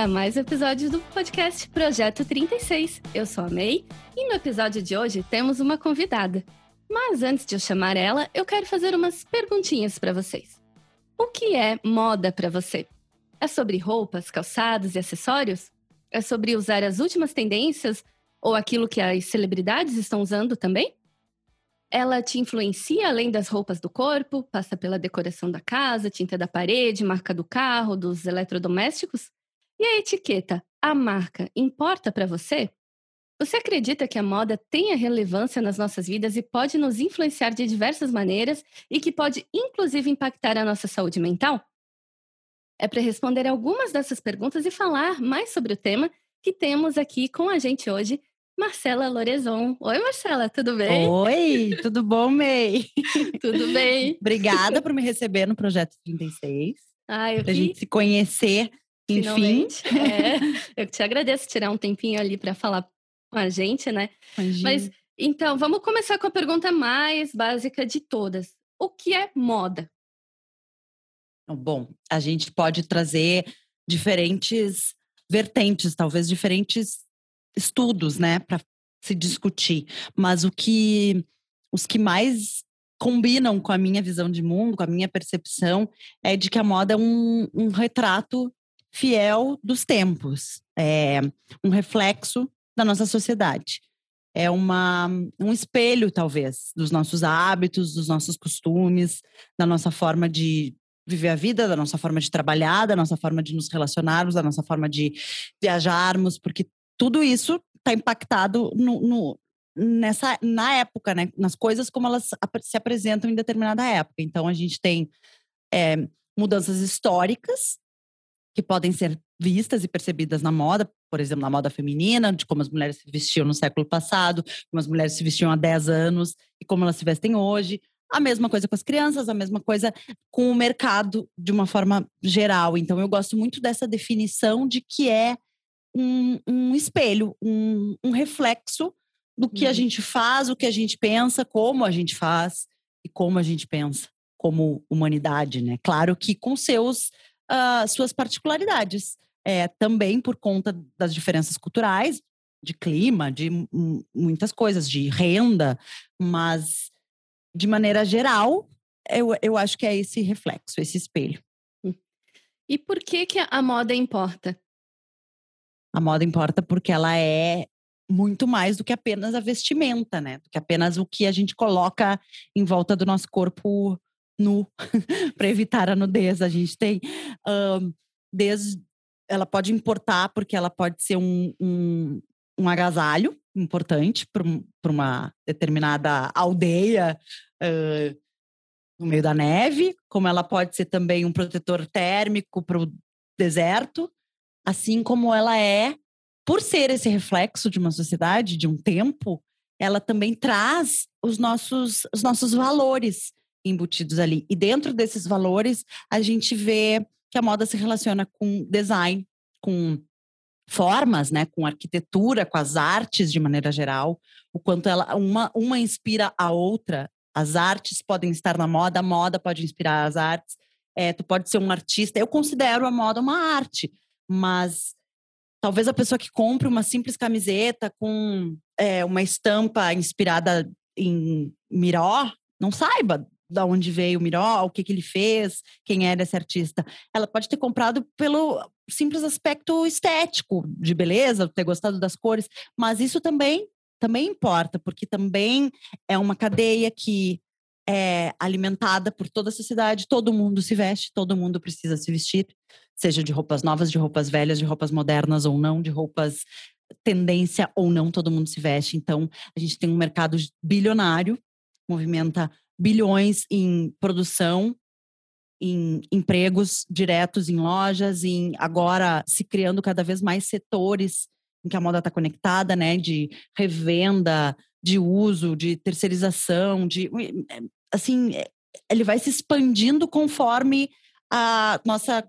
A mais um episódio do podcast Projeto 36. Eu sou a May e no episódio de hoje temos uma convidada. Mas antes de eu chamar ela, eu quero fazer umas perguntinhas para vocês. O que é moda para você? É sobre roupas, calçados e acessórios? É sobre usar as últimas tendências ou aquilo que as celebridades estão usando também? Ela te influencia além das roupas do corpo, passa pela decoração da casa, tinta da parede, marca do carro, dos eletrodomésticos? E a etiqueta, a marca, importa para você? Você acredita que a moda tenha relevância nas nossas vidas e pode nos influenciar de diversas maneiras e que pode inclusive impactar a nossa saúde mental? É para responder algumas dessas perguntas e falar mais sobre o tema que temos aqui com a gente hoje Marcela Lorezon. Oi, Marcela, tudo bem? Oi, tudo bom, May? tudo bem. Obrigada por me receber no Projeto 36. Ah, eu pra que... gente se conhecer, Finalmente. enfim. É, eu te agradeço tirar um tempinho ali para falar com a gente, né? Imagina. Mas então, vamos começar com a pergunta mais básica de todas. O que é moda? Bom, a gente pode trazer diferentes vertentes, talvez diferentes estudos, né, para se discutir. Mas o que os que mais combinam com a minha visão de mundo, com a minha percepção, é de que a moda é um, um retrato fiel dos tempos, é um reflexo da nossa sociedade. É uma, um espelho, talvez, dos nossos hábitos, dos nossos costumes, da nossa forma de viver a vida, da nossa forma de trabalhar, da nossa forma de nos relacionarmos, da nossa forma de viajarmos, porque tudo isso está impactado no, no, nessa na época, né? Nas coisas como elas se apresentam em determinada época. Então a gente tem é, mudanças históricas que podem ser vistas e percebidas na moda, por exemplo, na moda feminina, de como as mulheres se vestiam no século passado, como as mulheres se vestiam há 10 anos e como elas se vestem hoje. A mesma coisa com as crianças, a mesma coisa com o mercado de uma forma geral. Então, eu gosto muito dessa definição de que é um, um espelho, um, um, reflexo do que a uhum. gente faz, o que a gente pensa, como a gente faz e como a gente pensa como humanidade, né? Claro que com seus uh, suas particularidades, é, também por conta das diferenças culturais, de clima, de muitas coisas, de renda, mas de maneira geral, eu, eu acho que é esse reflexo, esse espelho. E por que que a moda importa? A moda importa porque ela é muito mais do que apenas a vestimenta, né? Do que apenas o que a gente coloca em volta do nosso corpo nu para evitar a nudez. A gente tem um, desde ela pode importar porque ela pode ser um, um, um agasalho importante para uma determinada aldeia uh, no meio da neve, como ela pode ser também um protetor térmico para o deserto, assim como ela é, por ser esse reflexo de uma sociedade, de um tempo, ela também traz os nossos, os nossos valores embutidos ali. E dentro desses valores, a gente vê que a moda se relaciona com design, com formas, né, com arquitetura, com as artes de maneira geral, o quanto ela uma, uma inspira a outra. As artes podem estar na moda, a moda pode inspirar as artes. É, tu pode ser um artista. Eu considero a moda uma arte mas talvez a pessoa que compre uma simples camiseta com é, uma estampa inspirada em Miró não saiba da onde veio o Miró, o que, que ele fez, quem era esse artista. Ela pode ter comprado pelo simples aspecto estético, de beleza, ter gostado das cores, mas isso também também importa, porque também é uma cadeia que é alimentada por toda a sociedade, todo mundo se veste, todo mundo precisa se vestir, seja de roupas novas, de roupas velhas, de roupas modernas ou não, de roupas tendência ou não, todo mundo se veste. Então, a gente tem um mercado bilionário, movimenta bilhões em produção em empregos diretos em lojas, em agora se criando cada vez mais setores em que a moda está conectada, né? De revenda, de uso, de terceirização, de assim, ele vai se expandindo conforme a nossa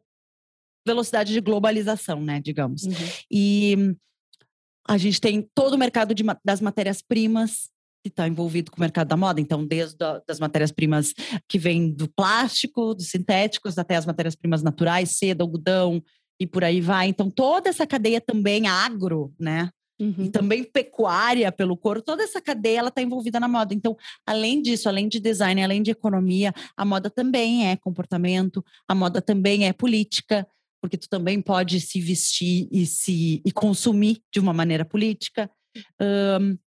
velocidade de globalização, né? Digamos. Uhum. E a gente tem todo o mercado de, das matérias-primas que está envolvido com o mercado da moda. Então, desde a, das matérias-primas que vêm do plástico, dos sintéticos, até as matérias-primas naturais, seda, algodão e por aí vai. Então, toda essa cadeia também agro, né? Uhum. E também pecuária pelo couro, toda essa cadeia ela está envolvida na moda. Então, além disso, além de design, além de economia, a moda também é comportamento, a moda também é política, porque tu também pode se vestir e se e consumir de uma maneira política. Um,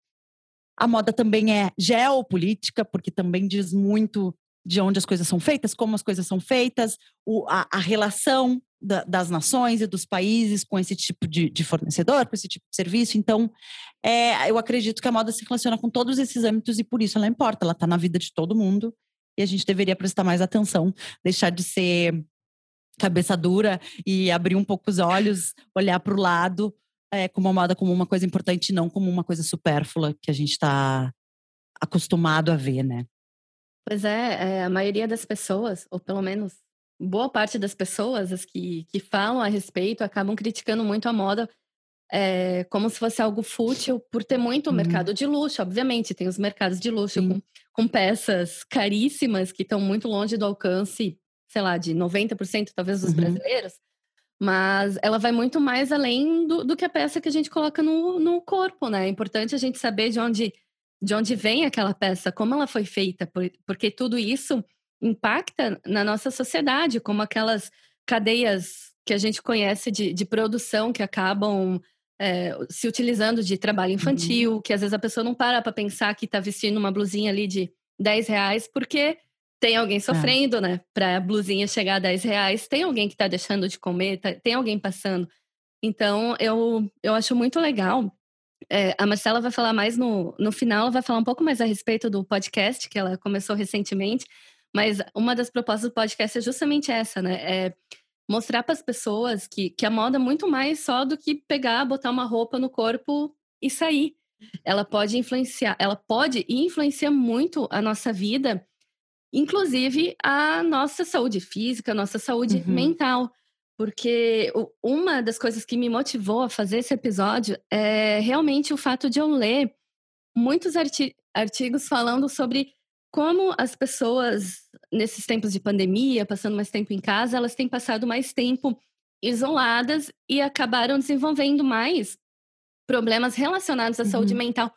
a moda também é geopolítica, porque também diz muito de onde as coisas são feitas, como as coisas são feitas, o, a, a, relação da, das nações e dos países com esse tipo de, de, fornecedor, com esse tipo de serviço. Então, é, eu acredito que a moda se relaciona com todos esses âmbitos e por isso ela importa, ela está na vida de todo mundo e a gente deveria prestar mais atenção, deixar de ser cabeça dura e abrir um pouco os olhos, olhar para o lado é, como a moda como uma coisa importante, não como uma coisa supérflua que a gente está acostumado a ver, né? Pois é, é, a maioria das pessoas, ou pelo menos boa parte das pessoas as que, que falam a respeito, acabam criticando muito a moda é, como se fosse algo fútil, por ter muito uhum. mercado de luxo. Obviamente, tem os mercados de luxo com, com, peças caríssimas que estão muito longe do alcance, sei lá, de 90% talvez dos uhum. brasileiros. Mas ela vai muito mais além do, do que a peça que a gente coloca no, no corpo, né? É importante a gente saber de onde, de onde vem aquela peça, como ela foi feita, porque tudo isso impacta na nossa sociedade, como aquelas cadeias que a gente conhece de, de produção que acabam é, se utilizando de trabalho uhum. infantil, uhum. que às vezes a pessoa não para para pensar que está vestindo uma blusinha ali de 10 reais, porque tem alguém é. sofrendo, é. né? Pra blusinha chegar a 10 reais, tem alguém que tá deixando de comer, tá, tem alguém passando. Então, eu, eu acho muito legal. É, a Marcela vai falar mais no, no final, ela vai falar um pouco mais a respeito do podcast, que ela começou recentemente. Mas uma das propostas do podcast é justamente essa, né? É mostrar para as pessoas que, que a moda é muito mais só do que pegar, botar uma roupa no corpo e sair. Ela pode influenciar, ela pode e influencia muito a nossa vida inclusive a nossa saúde física, a nossa saúde uhum. mental. Porque uma das coisas que me motivou a fazer esse episódio é realmente o fato de eu ler muitos arti artigos falando sobre como as pessoas, nesses tempos de pandemia, passando mais tempo em casa, elas têm passado mais tempo isoladas e acabaram desenvolvendo mais problemas relacionados à uhum. saúde mental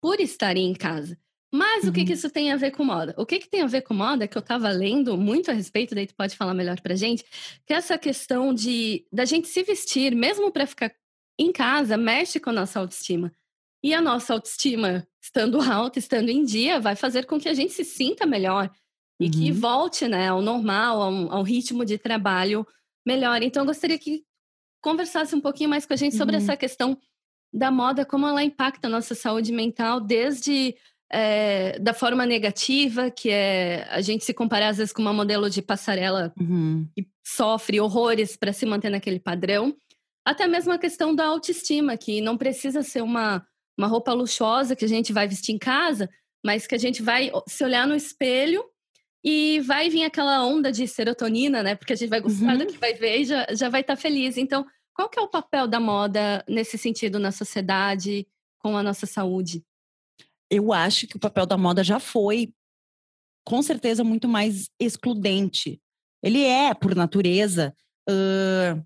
por estarem em casa. Mas uhum. o que, que uhum. isso tem a ver com moda? O que, que tem a ver com moda, que eu estava lendo muito a respeito, daí tu pode falar melhor pra gente, que é essa questão de da gente se vestir, mesmo para ficar em casa, mexe com a nossa autoestima. E a nossa autoestima, estando alta, estando em dia, vai fazer com que a gente se sinta melhor e uhum. que volte né, ao normal, ao, ao, ritmo de trabalho melhor. Então, eu gostaria que conversasse um pouquinho mais com a gente sobre uhum. essa questão da moda, como ela impacta a nossa saúde mental, desde é, da forma negativa, que é a gente se comparar às vezes com uma modelo de passarela uhum. que sofre horrores para se manter naquele padrão, até mesmo a questão da autoestima, que não precisa ser uma, uma roupa luxuosa que a gente vai vestir em casa, mas que a gente vai se olhar no espelho e vai vir aquela onda de serotonina, né? Porque a gente vai gostar uhum. do que vai ver e já, já vai estar tá feliz. Então, qual que é o papel da moda nesse sentido na sociedade, com a nossa saúde? Eu acho que o papel da moda já foi, com certeza, muito mais excludente. Ele é, por natureza, uh,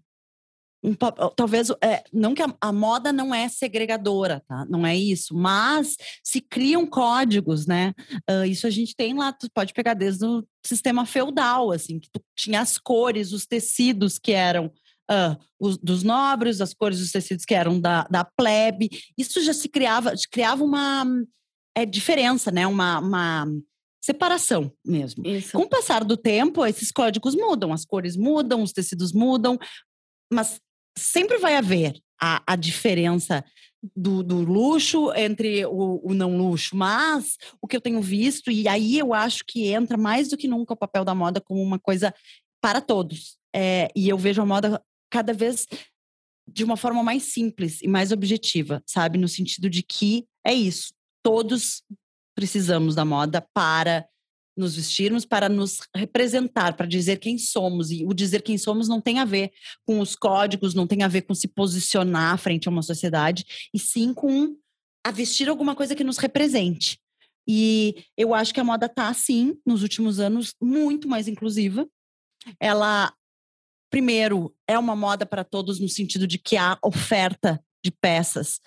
um, talvez, é, não que a, a, moda não é segregadora, tá? Não é isso, mas se criam códigos, né? Uh, isso a gente tem lá, tu pode pegar desde o sistema feudal, assim, que tu tinha as cores, os tecidos que eram Uh, os, dos nobres, as cores dos tecidos que eram da, da plebe. Isso já se criava, criava uma, é diferença, né? Uma, uma separação mesmo. Isso. Com o passar do tempo, esses códigos mudam, as cores mudam, os tecidos mudam, mas sempre vai haver a, a diferença do, do, luxo entre o, o, não luxo. Mas o que eu tenho visto, e aí eu acho que entra mais do que nunca o papel da moda como uma coisa para todos. É, e eu vejo a moda cada vez de uma forma mais simples e mais objetiva, sabe? No sentido de que é isso. Todos precisamos da moda para nos vestirmos, para nos representar, para dizer quem somos. E o dizer quem somos não tem a ver com os códigos, não tem a ver com se posicionar frente a uma sociedade, e sim com a vestir alguma coisa que nos represente. E eu acho que a moda está, assim, nos últimos anos, muito mais inclusiva. Ela, primeiro, é uma moda para todos no sentido de que há oferta de peças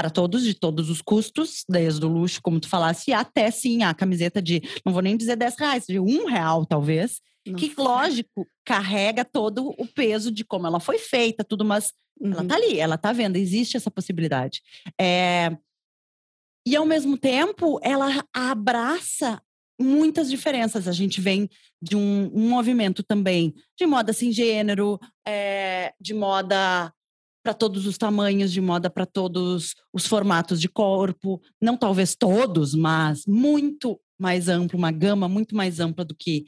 para todos, de todos os custos, desde o luxo, como tu falasse, até sim a camiseta de, não vou nem dizer 10 reais, de um real, talvez, Nossa. que, lógico, carrega todo o peso de como ela foi feita, tudo, mas uhum. ela tá ali, ela tá vendo, existe essa possibilidade. É, e ao mesmo tempo, ela abraça muitas diferenças. A gente vem de um, um movimento também de moda sem gênero, é, de moda para todos os tamanhos, de moda para todos os formatos de corpo. Não talvez todos, mas muito mais amplo, uma gama muito mais ampla do que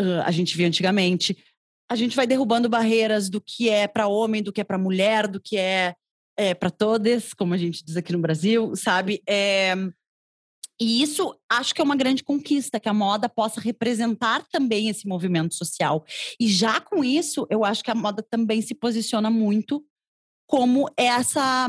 uh, a gente via antigamente. A gente vai derrubando barreiras do que é para homem, do que é para mulher, do que é é, para todas, como a gente diz aqui no Brasil, sabe? É, e isso acho que é uma grande conquista, que a moda possa representar também esse movimento social. E já com isso, eu acho que a moda também se posiciona muito como essa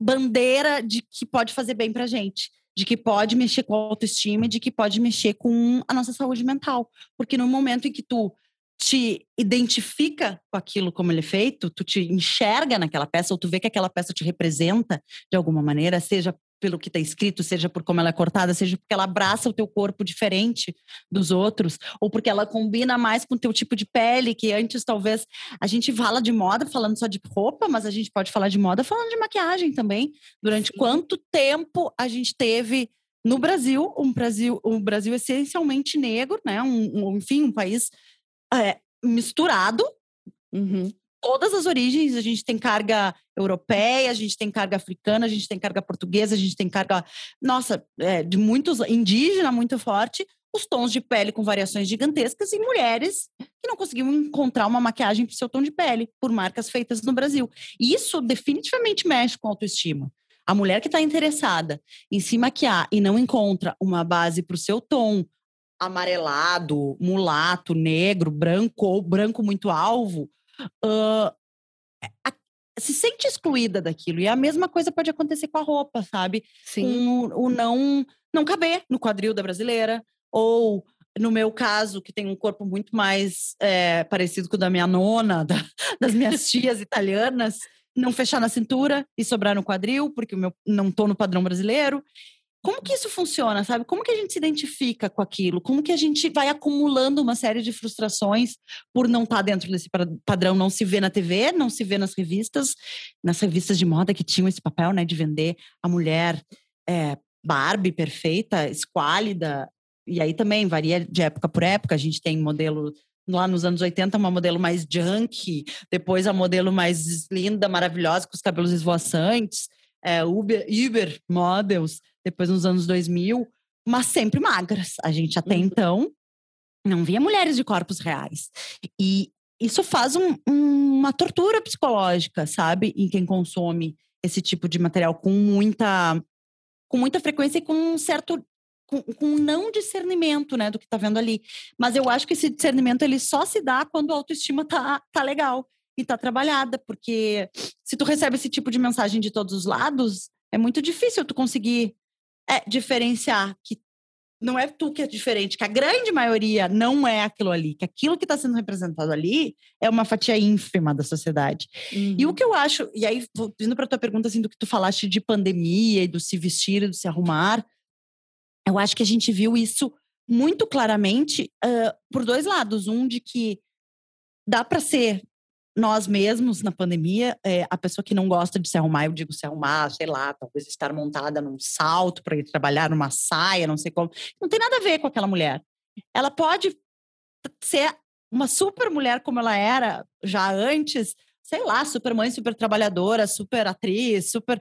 bandeira de que pode fazer bem pra gente, de que pode mexer com a autoestima, de que pode mexer com a nossa saúde mental. Porque no momento em que tu te identifica com aquilo como ele é feito, tu te enxerga naquela peça, ou tu vê que aquela peça te representa de alguma maneira, seja pelo que está escrito, seja por como ela é cortada, seja porque ela abraça o teu corpo diferente dos outros, ou porque ela combina mais com o teu tipo de pele, que antes talvez a gente fala de moda falando só de roupa, mas a gente pode falar de moda falando de maquiagem também. Durante Sim. quanto tempo a gente teve no Brasil, um Brasil, um Brasil essencialmente negro, né? Um, um enfim, um país é, misturado. Uhum. Todas as origens, a gente tem carga europeia, a gente tem carga africana, a gente tem carga portuguesa, a gente tem carga, nossa, é, de muitos, indígena muito forte, os tons de pele com variações gigantescas e mulheres que não conseguiam encontrar uma maquiagem para o seu tom de pele por marcas feitas no Brasil. Isso definitivamente mexe com a autoestima. A mulher que está interessada em se maquiar e não encontra uma base para o seu tom, amarelado, mulato, negro, branco ou branco muito alvo, uh, se sente excluída daquilo. E a mesma coisa pode acontecer com a roupa, sabe? Sim. O, não, não caber no quadril da brasileira, ou no meu caso, que tem um corpo muito mais é, parecido com o da minha nona, da, das minhas tias italianas, não fechar na cintura e sobrar no quadril, porque o meu não tô no padrão brasileiro. Como que isso funciona, sabe? Como que a gente se identifica com aquilo? Como que a gente vai acumulando uma série de frustrações por não estar tá dentro desse padrão, não se vê na TV, não se vê nas revistas, nas revistas de moda que tinham esse papel, né, de vender a mulher é, Barbie perfeita, esquálida, e aí também varia de época por época. A gente tem modelo lá nos anos 80, uma modelo mais junk, depois a modelo mais linda, maravilhosa, com os cabelos esvoaçantes, é, Uber, Uber models depois nos anos 2000, mas sempre magras. A gente até uhum. então não via mulheres de corpos reais. E isso faz um, uma tortura psicológica, sabe, em quem consome esse tipo de material com muita com muita frequência e com um certo com, com um não discernimento, né, do que tá vendo ali. Mas eu acho que esse discernimento ele só se dá quando a autoestima tá tá legal e tá trabalhada, porque se tu recebe esse tipo de mensagem de todos os lados, é muito difícil tu conseguir é diferenciar que não é tu que é diferente, que a grande maioria não é aquilo ali, que aquilo que está sendo representado ali é uma fatia ínfima da sociedade. Uhum. E o uhum. que eu acho, e aí, indo para tua pergunta assim, do que tu falaste de pandemia e do se vestir e do se arrumar, eu acho que a gente viu isso muito claramente uh, por dois lados. Um, de que dá para ser nós mesmos na pandemia, é, a pessoa que não gosta de se arrumar, eu digo se arrumar, sei lá, talvez estar montada num salto para ir trabalhar, numa saia, não sei como, não tem nada a ver com aquela mulher. Ela pode ser uma super mulher como ela era já antes, sei lá, super mãe, super trabalhadora, super atriz, super.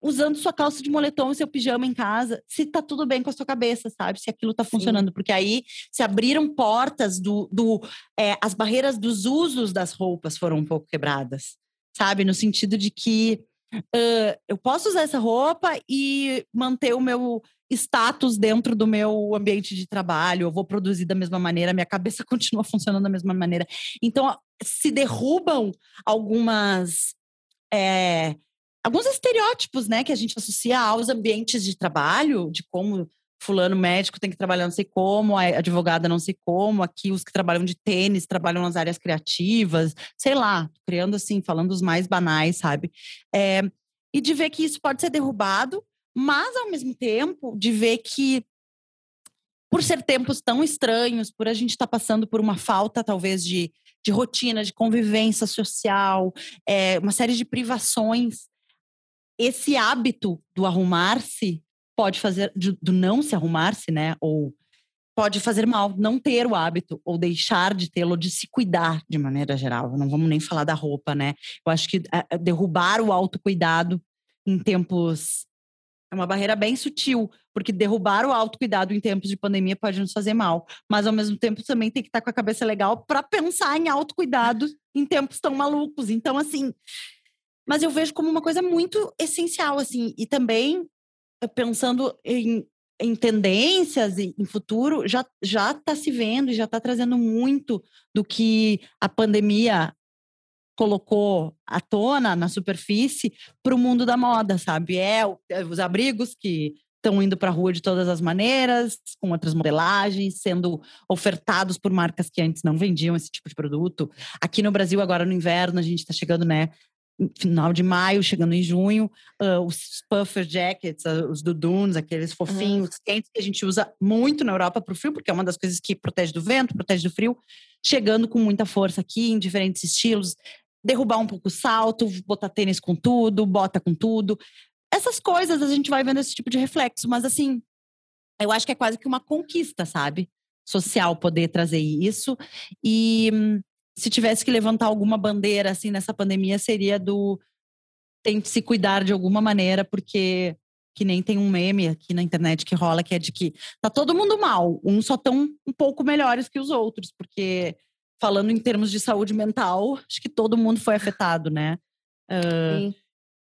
Usando sua calça de moletom e seu pijama em casa, se tá tudo bem com a sua cabeça, sabe? Se aquilo tá funcionando. Sim. Porque aí se abriram portas do. do é, as barreiras dos usos das roupas foram um pouco quebradas, sabe? No sentido de que uh, eu posso usar essa roupa e manter o meu status dentro do meu ambiente de trabalho, eu vou produzir da mesma maneira, minha cabeça continua funcionando da mesma maneira. Então, se derrubam algumas. É, alguns estereótipos, né, que a gente associa aos ambientes de trabalho, de como fulano médico tem que trabalhar não sei como, a advogada não sei como, aqui os que trabalham de tênis trabalham nas áreas criativas, sei lá, criando assim, falando os mais banais, sabe? É, e de ver que isso pode ser derrubado mas ao mesmo tempo de ver que por ser tempos tão estranhos, por a gente estar tá passando por uma falta talvez de, de rotina, de convivência social, é, uma série de privações, esse hábito do arrumar-se pode fazer, do não se arrumar-se, né? Ou pode fazer mal, não ter o hábito, ou deixar de tê-lo, de se cuidar de maneira geral. Não vamos nem falar da roupa, né? Eu acho que é, é derrubar o autocuidado em tempos é uma barreira bem sutil, porque derrubar o autocuidado em tempos de pandemia pode nos fazer mal. Mas, ao mesmo tempo, também tem que estar com a cabeça legal para pensar em autocuidado em tempos tão malucos. Então, assim. Mas eu vejo como uma coisa muito essencial, assim. E também, eh, pensando em, em tendências e em futuro, já está se vendo e já está trazendo muito do que a pandemia colocou à tona, na superfície, para o mundo da moda, sabe? É, é os abrigos que estão indo para a rua de todas as maneiras, com outras modelagens, sendo ofertados por marcas que antes não vendiam esse tipo de produto. Aqui no Brasil, agora no inverno, a gente está chegando, né? Final de maio, chegando em junho, uh, os puffer jackets, uh, os duduns, aqueles fofinhos, uhum. quentes que a gente usa muito na Europa para o frio, porque é uma das coisas que protege do vento, protege do frio, chegando com muita força aqui, em diferentes estilos derrubar um pouco o salto, botar tênis com tudo, bota com tudo. Essas coisas a gente vai vendo esse tipo de reflexo, mas assim, eu acho que é quase que uma conquista, sabe? Social poder trazer isso. E se tivesse que levantar alguma bandeira assim nessa pandemia, seria do tem que se cuidar de alguma maneira, porque que nem tem um meme aqui na internet que rola que é de que tá todo mundo mal, uns só estão um pouco melhores que os outros, porque falando em termos de saúde mental, acho que todo mundo foi afetado, né? Uh,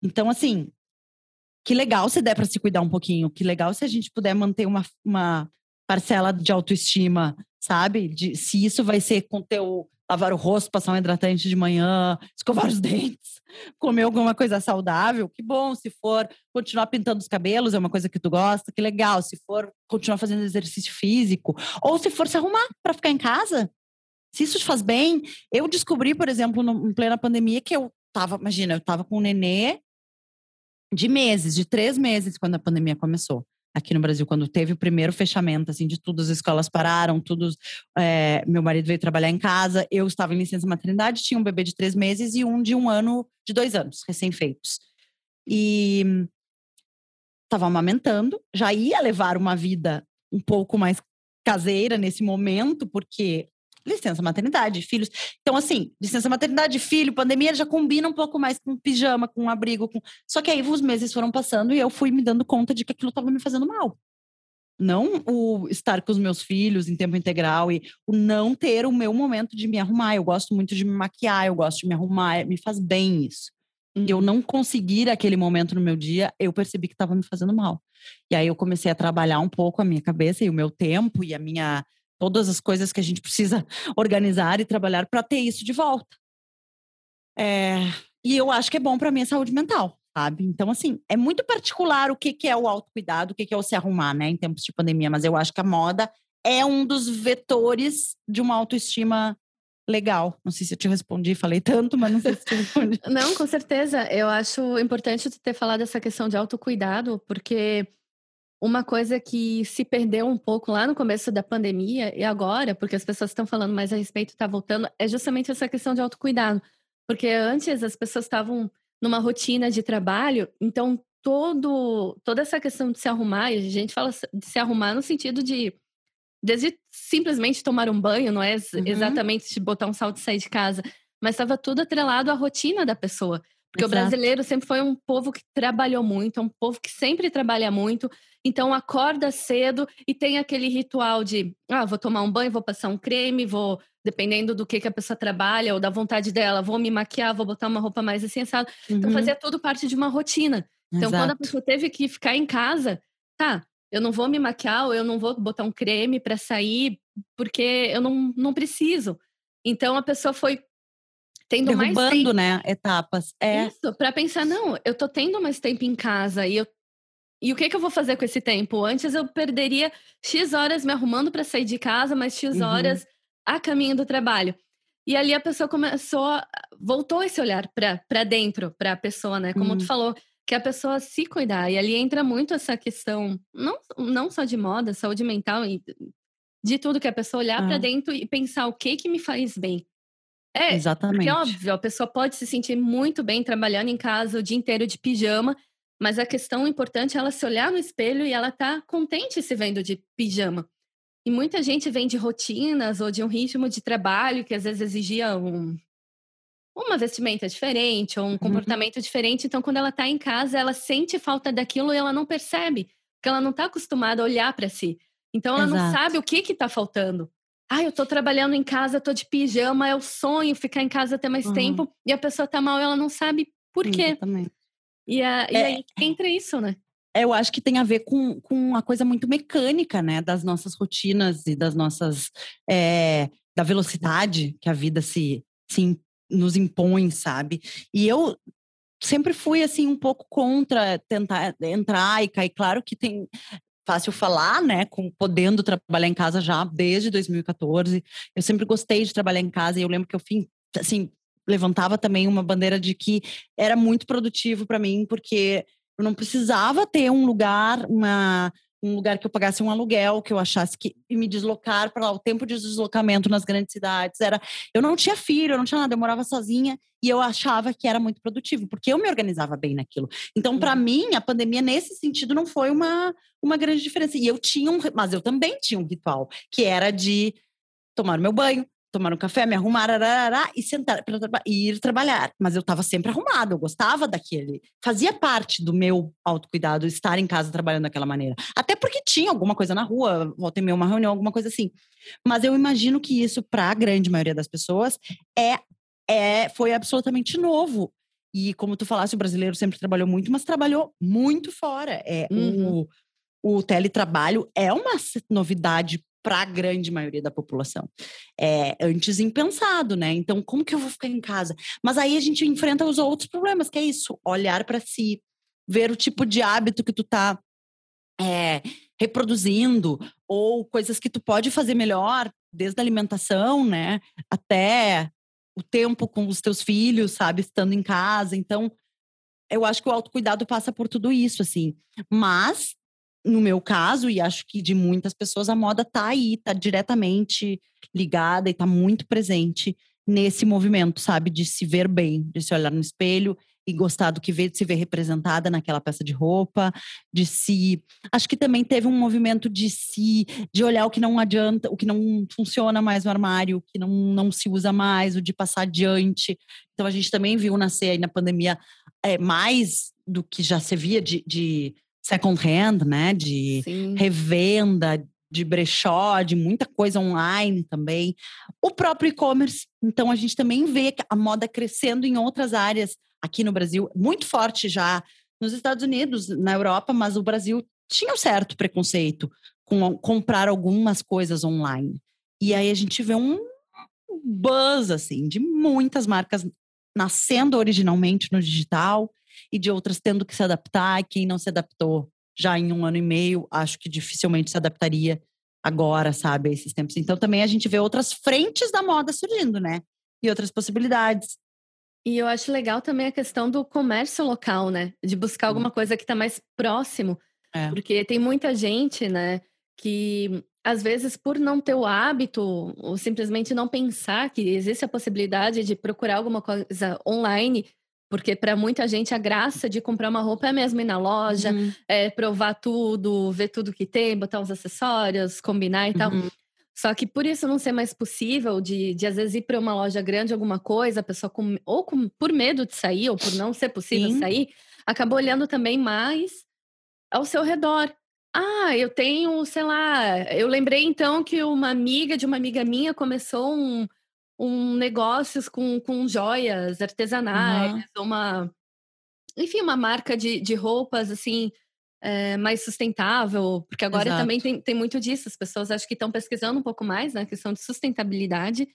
então, assim, que legal se der para se cuidar um pouquinho, que legal se a gente puder manter uma, uma parcela de autoestima, sabe? De, se isso vai ser com teu lavar o rosto, passar um hidratante de manhã, escovar os dentes, comer alguma coisa saudável, que bom. Se for continuar pintando os cabelos, é uma coisa que tu gosta, que legal. Se for continuar fazendo exercício físico, ou se for se arrumar para ficar em casa, se isso te faz bem, eu descobri, por exemplo, no, em plena pandemia, que eu tava, imagina, eu tava com um nenê de meses, de três meses, quando a pandemia começou. Aqui no Brasil, quando teve o primeiro fechamento, assim, de tudo, as escolas pararam, tudo. É, meu marido veio trabalhar em casa, eu estava em licença maternidade, tinha um bebê de três meses e um de um ano, de dois anos, recém-feitos. E estava amamentando, já ia levar uma vida um pouco mais caseira nesse momento, porque licença maternidade, filhos. Então, assim, licença maternidade, filho, pandemia já combina um pouco mais com pijama, com abrigo. Com... Só que aí os meses foram passando e eu fui me dando conta de que aquilo estava me fazendo mal. Não o estar com os meus filhos em tempo integral e o não ter o meu momento de me arrumar. Eu gosto muito de me maquiar, eu gosto de me arrumar, me faz bem isso. E eu uhum. não conseguir aquele momento no meu dia, eu percebi que estava me fazendo mal. E aí eu comecei a trabalhar um pouco a minha cabeça e o meu tempo e a minha todas as coisas que a gente precisa organizar e trabalhar para ter isso de volta. É, e eu acho que é bom para minha saúde mental, sabe? Então, assim, é muito particular o que, que é o autocuidado, o que, que é o se arrumar, né, em tempos de pandemia, mas eu acho que a moda é um dos vetores de uma autoestima legal. Não sei se eu te respondi, falei tanto, mas não sei se te respondi. não, com certeza. Eu acho importante ter falado essa questão de autocuidado, porque uma coisa que se perdeu um pouco lá no começo da pandemia e agora, porque as pessoas estão falando mais a respeito, está voltando, é justamente essa questão de autocuidado. Porque antes as pessoas estavam numa rotina de trabalho, então todo, toda essa questão de se arrumar, e a gente fala de se arrumar no sentido de desde simplesmente tomar um banho, não é uhum. exatamente de botar um salto e sair de casa, mas estava tudo atrelado à rotina da pessoa. Porque Exato. o brasileiro sempre foi um povo que trabalhou muito, um povo que sempre trabalha muito. Então acorda cedo e tem aquele ritual de, ah, vou tomar um banho, vou passar um creme, vou, dependendo do que, que a pessoa trabalha ou da vontade dela, vou me maquiar, vou botar uma roupa mais assim, Então uhum. fazia tudo parte de uma rotina. Então Exato. quando a pessoa teve que ficar em casa, tá, eu não vou me maquiar ou eu não vou botar um creme para sair porque eu não, não preciso. Então a pessoa foi tendo mais tempo. né, etapas. É. Isso, para pensar, não, eu tô tendo mais tempo em casa e eu e o que, que eu vou fazer com esse tempo? Antes eu perderia X horas me arrumando para sair de casa, mas X uhum. horas a caminho do trabalho. E ali a pessoa começou, voltou esse olhar para dentro, para a pessoa, né? Como uhum. tu falou, que a pessoa se cuidar. E ali entra muito essa questão, não, não só de moda, saúde mental, e de tudo que a pessoa olhar para dentro e pensar o que que me faz bem. É, Exatamente. Porque, óbvio, a pessoa pode se sentir muito bem trabalhando em casa o dia inteiro de pijama, mas a questão importante é ela se olhar no espelho e ela tá contente se vendo de pijama. E muita gente vem de rotinas ou de um ritmo de trabalho que às vezes exigia um, uma vestimenta diferente ou um uhum. comportamento uhum. diferente. Então, quando ela tá em casa, ela sente falta daquilo e ela não percebe, porque ela não tá acostumada a olhar para si. Então, ela Exato. não sabe o que que tá faltando. Ah, eu tô trabalhando em casa, tô de pijama, é o sonho ficar em casa até mais uhum. tempo, e a pessoa tá mal, ela não sabe por quê. Exatamente. E, a, e é, aí entra isso, né? Eu acho que tem a ver com, com uma coisa muito mecânica, né? Das nossas rotinas e das nossas. É, da velocidade que a vida se, se nos impõe, sabe? E eu sempre fui assim um pouco contra tentar entrar e cair. Claro que tem fácil falar, né, com podendo trabalhar em casa já desde 2014. Eu sempre gostei de trabalhar em casa e eu lembro que eu fim, assim, levantava também uma bandeira de que era muito produtivo para mim, porque eu não precisava ter um lugar, uma, um lugar que eu pagasse um aluguel, que eu achasse que me deslocar para lá, o tempo de deslocamento nas grandes cidades era. Eu não tinha filho, eu não tinha nada, eu morava sozinha e eu achava que era muito produtivo, porque eu me organizava bem naquilo. Então, para mim, a pandemia nesse sentido não foi uma, uma grande diferença. E eu tinha um, mas eu também tinha um ritual, que era de tomar meu banho, tomar um café, me arrumar arará, e sentar e ir trabalhar. Mas eu estava sempre arrumada, eu gostava daquele. Fazia parte do meu autocuidado estar em casa trabalhando daquela maneira. Até porque tinha alguma coisa na rua, voltei meio uma reunião, alguma coisa assim. Mas eu imagino que isso, para a grande maioria das pessoas, é, é foi absolutamente novo. E como tu falaste, o brasileiro sempre trabalhou muito, mas trabalhou muito fora. É, uhum. o, o teletrabalho é uma novidade para a grande maioria da população. É antes impensado, né? Então, como que eu vou ficar em casa? Mas aí a gente enfrenta os outros problemas, que é isso: olhar para si, ver o tipo de hábito que tu tá é, reproduzindo, ou coisas que tu pode fazer melhor, desde a alimentação, né? Até o tempo com os teus filhos, sabe? Estando em casa. Então, eu acho que o autocuidado passa por tudo isso, assim. Mas no meu caso, e acho que de muitas pessoas, a moda tá aí, tá diretamente ligada e tá muito presente nesse movimento, sabe? De se ver bem, de se olhar no espelho e gostar do que vê, de se ver representada naquela peça de roupa, de se. Acho que também teve um movimento de se. de olhar o que não adianta, o que não funciona mais no armário, o que não, não se usa mais, o de passar adiante. Então a gente também viu nascer aí na pandemia é, mais do que já se via de, de second hand, né? De Sim. revenda, de brechó, de muita coisa online também. O próprio e-commerce. Então, a gente também vê a moda crescendo em outras áreas aqui no Brasil, muito forte já nos Estados Unidos, na Europa, mas o Brasil tinha um certo preconceito com comprar algumas coisas online. E aí a gente vê um buzz, assim, de muitas marcas nascendo originalmente no digital e de outras tendo que se adaptar. E quem não se adaptou já em um ano e meio, acho que dificilmente se adaptaria agora, sabe, a esses tempos. Então também a gente vê outras frentes da moda surgindo, né? E outras possibilidades. E eu acho legal também a questão do comércio local, né? De buscar alguma coisa que está mais próximo. É. Porque tem muita gente, né, que às vezes por não ter o hábito ou simplesmente não pensar que existe a possibilidade de procurar alguma coisa online porque para muita gente a graça de comprar uma roupa é mesmo ir na loja, uhum. é, provar tudo, ver tudo que tem, botar os acessórios, combinar e tal. Uhum. Só que por isso não ser mais possível de, de às vezes ir para uma loja grande, alguma coisa, a pessoa com, ou com, por medo de sair, ou por não ser possível Sim. sair, acaba olhando também mais ao seu redor. Ah, eu tenho, sei lá, eu lembrei então que uma amiga de uma amiga minha começou um, um negócios com, com joias artesanais, uhum. uma enfim, uma marca de, de roupas assim é, mais sustentável, porque agora Exato. também tem, tem muito disso. As pessoas acho que estão pesquisando um pouco mais na né, questão de sustentabilidade.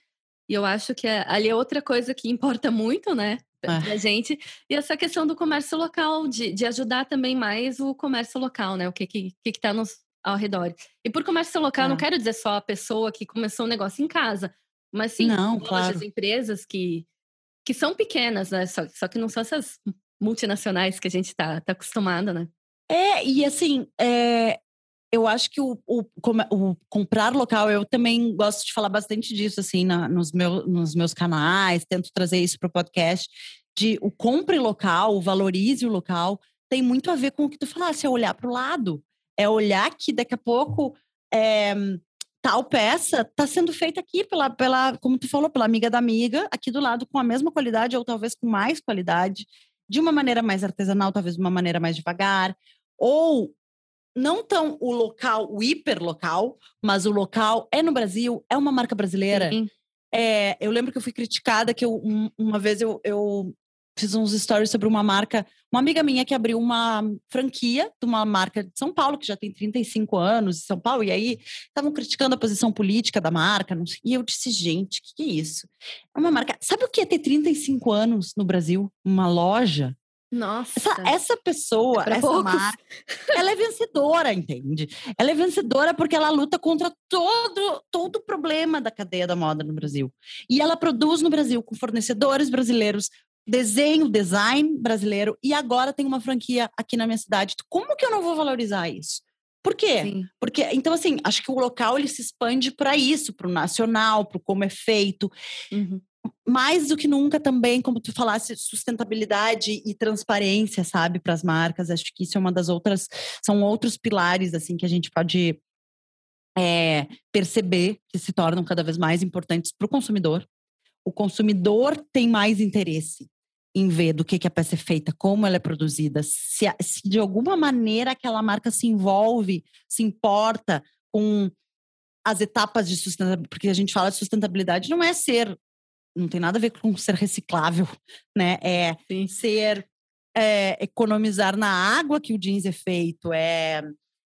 E eu acho que é, ali é outra coisa que importa muito, né, pra, é. gente. E essa questão do comércio local, de, de ajudar também mais o comércio local, né? O que que, que, tá nos ao redor. E por comércio local, é. não quero dizer só a pessoa que começou o um negócio em casa, mas sim não, lojas, claro. empresas que, que são pequenas, né? Só, só que não são essas multinacionais que a gente está tá acostumado, né? É, e assim, é, eu acho que o, o, o, comprar local, eu também gosto de falar bastante disso, assim, na, nos, meu, nos meus canais, tento trazer isso para o podcast, de o compre local, o valorize o local, tem muito a ver com o que tu falasse, é olhar para o lado, é olhar que daqui a pouco é, tal peça está sendo feita aqui pela, pela, como tu falou, pela amiga da amiga, aqui do lado com a mesma qualidade ou talvez com mais qualidade de uma maneira mais artesanal, talvez de uma maneira mais devagar, ou não tão o local, o hiperlocal, mas o local é no Brasil, é uma marca brasileira. É, eu lembro que eu fui criticada que eu, um, uma vez eu, eu fiz uns stories sobre uma marca, uma amiga minha que abriu uma franquia de uma marca de São Paulo, que já tem 35 anos em São Paulo, e aí estavam criticando a posição política da marca, sei, e eu disse, gente, o que, que é isso? É uma marca. Sabe o que é ter 35 anos no Brasil? Uma loja? Nossa. Essa, essa pessoa, é essa poucos. marca, ela é vencedora, entende? Ela é vencedora porque ela luta contra todo todo o problema da cadeia da moda no Brasil. E ela produz no Brasil com fornecedores brasileiros, desenho, design brasileiro e agora tem uma franquia aqui na minha cidade. Como que eu não vou valorizar isso? Por quê? Sim. Porque então assim, acho que o local ele se expande para isso, para o nacional, para como é feito. Uhum. Mais do que nunca também, como tu falasse, sustentabilidade e transparência, sabe, para as marcas. Acho que isso é uma das outras, são outros pilares assim que a gente pode é, perceber que se tornam cada vez mais importantes para o consumidor. O consumidor tem mais interesse em ver do que, que a peça é feita, como ela é produzida, se, se de alguma maneira aquela marca se envolve, se importa com as etapas de sustentabilidade, porque a gente fala de sustentabilidade não é ser, não tem nada a ver com ser reciclável, né? É Sim. ser é, economizar na água que o jeans é feito, é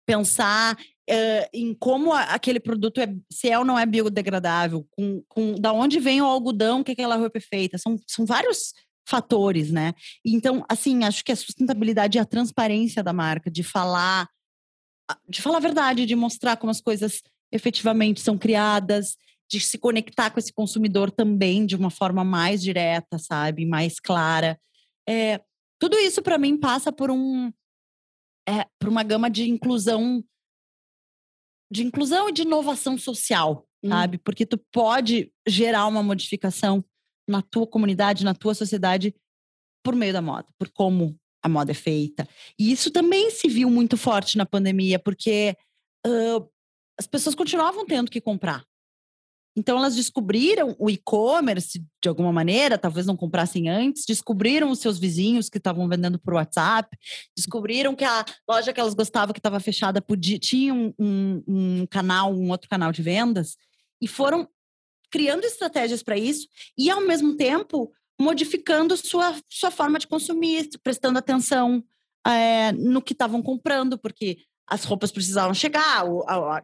pensar é, em como aquele produto é, se é ou não é biodegradável, com, com da onde vem o algodão que aquela roupa é feita. São, são vários fatores, né? Então, assim, acho que a sustentabilidade e a transparência da marca, de falar, de falar a verdade, de mostrar como as coisas efetivamente são criadas, de se conectar com esse consumidor também de uma forma mais direta, sabe? Mais clara. É, tudo isso para mim passa por um é, por uma gama de inclusão de inclusão e de inovação social, hum. sabe? Porque tu pode gerar uma modificação na tua comunidade, na tua sociedade, por meio da moda, por como a moda é feita. E isso também se viu muito forte na pandemia, porque uh, as pessoas continuavam tendo que comprar. Então elas descobriram o e-commerce de alguma maneira, talvez não comprassem antes, descobriram os seus vizinhos que estavam vendendo por WhatsApp, descobriram que a loja que elas gostavam que estava fechada podia, tinha um, um, um canal, um outro canal de vendas, e foram criando estratégias para isso e, ao mesmo tempo, modificando sua, sua forma de consumir, prestando atenção é, no que estavam comprando, porque as roupas precisavam chegar.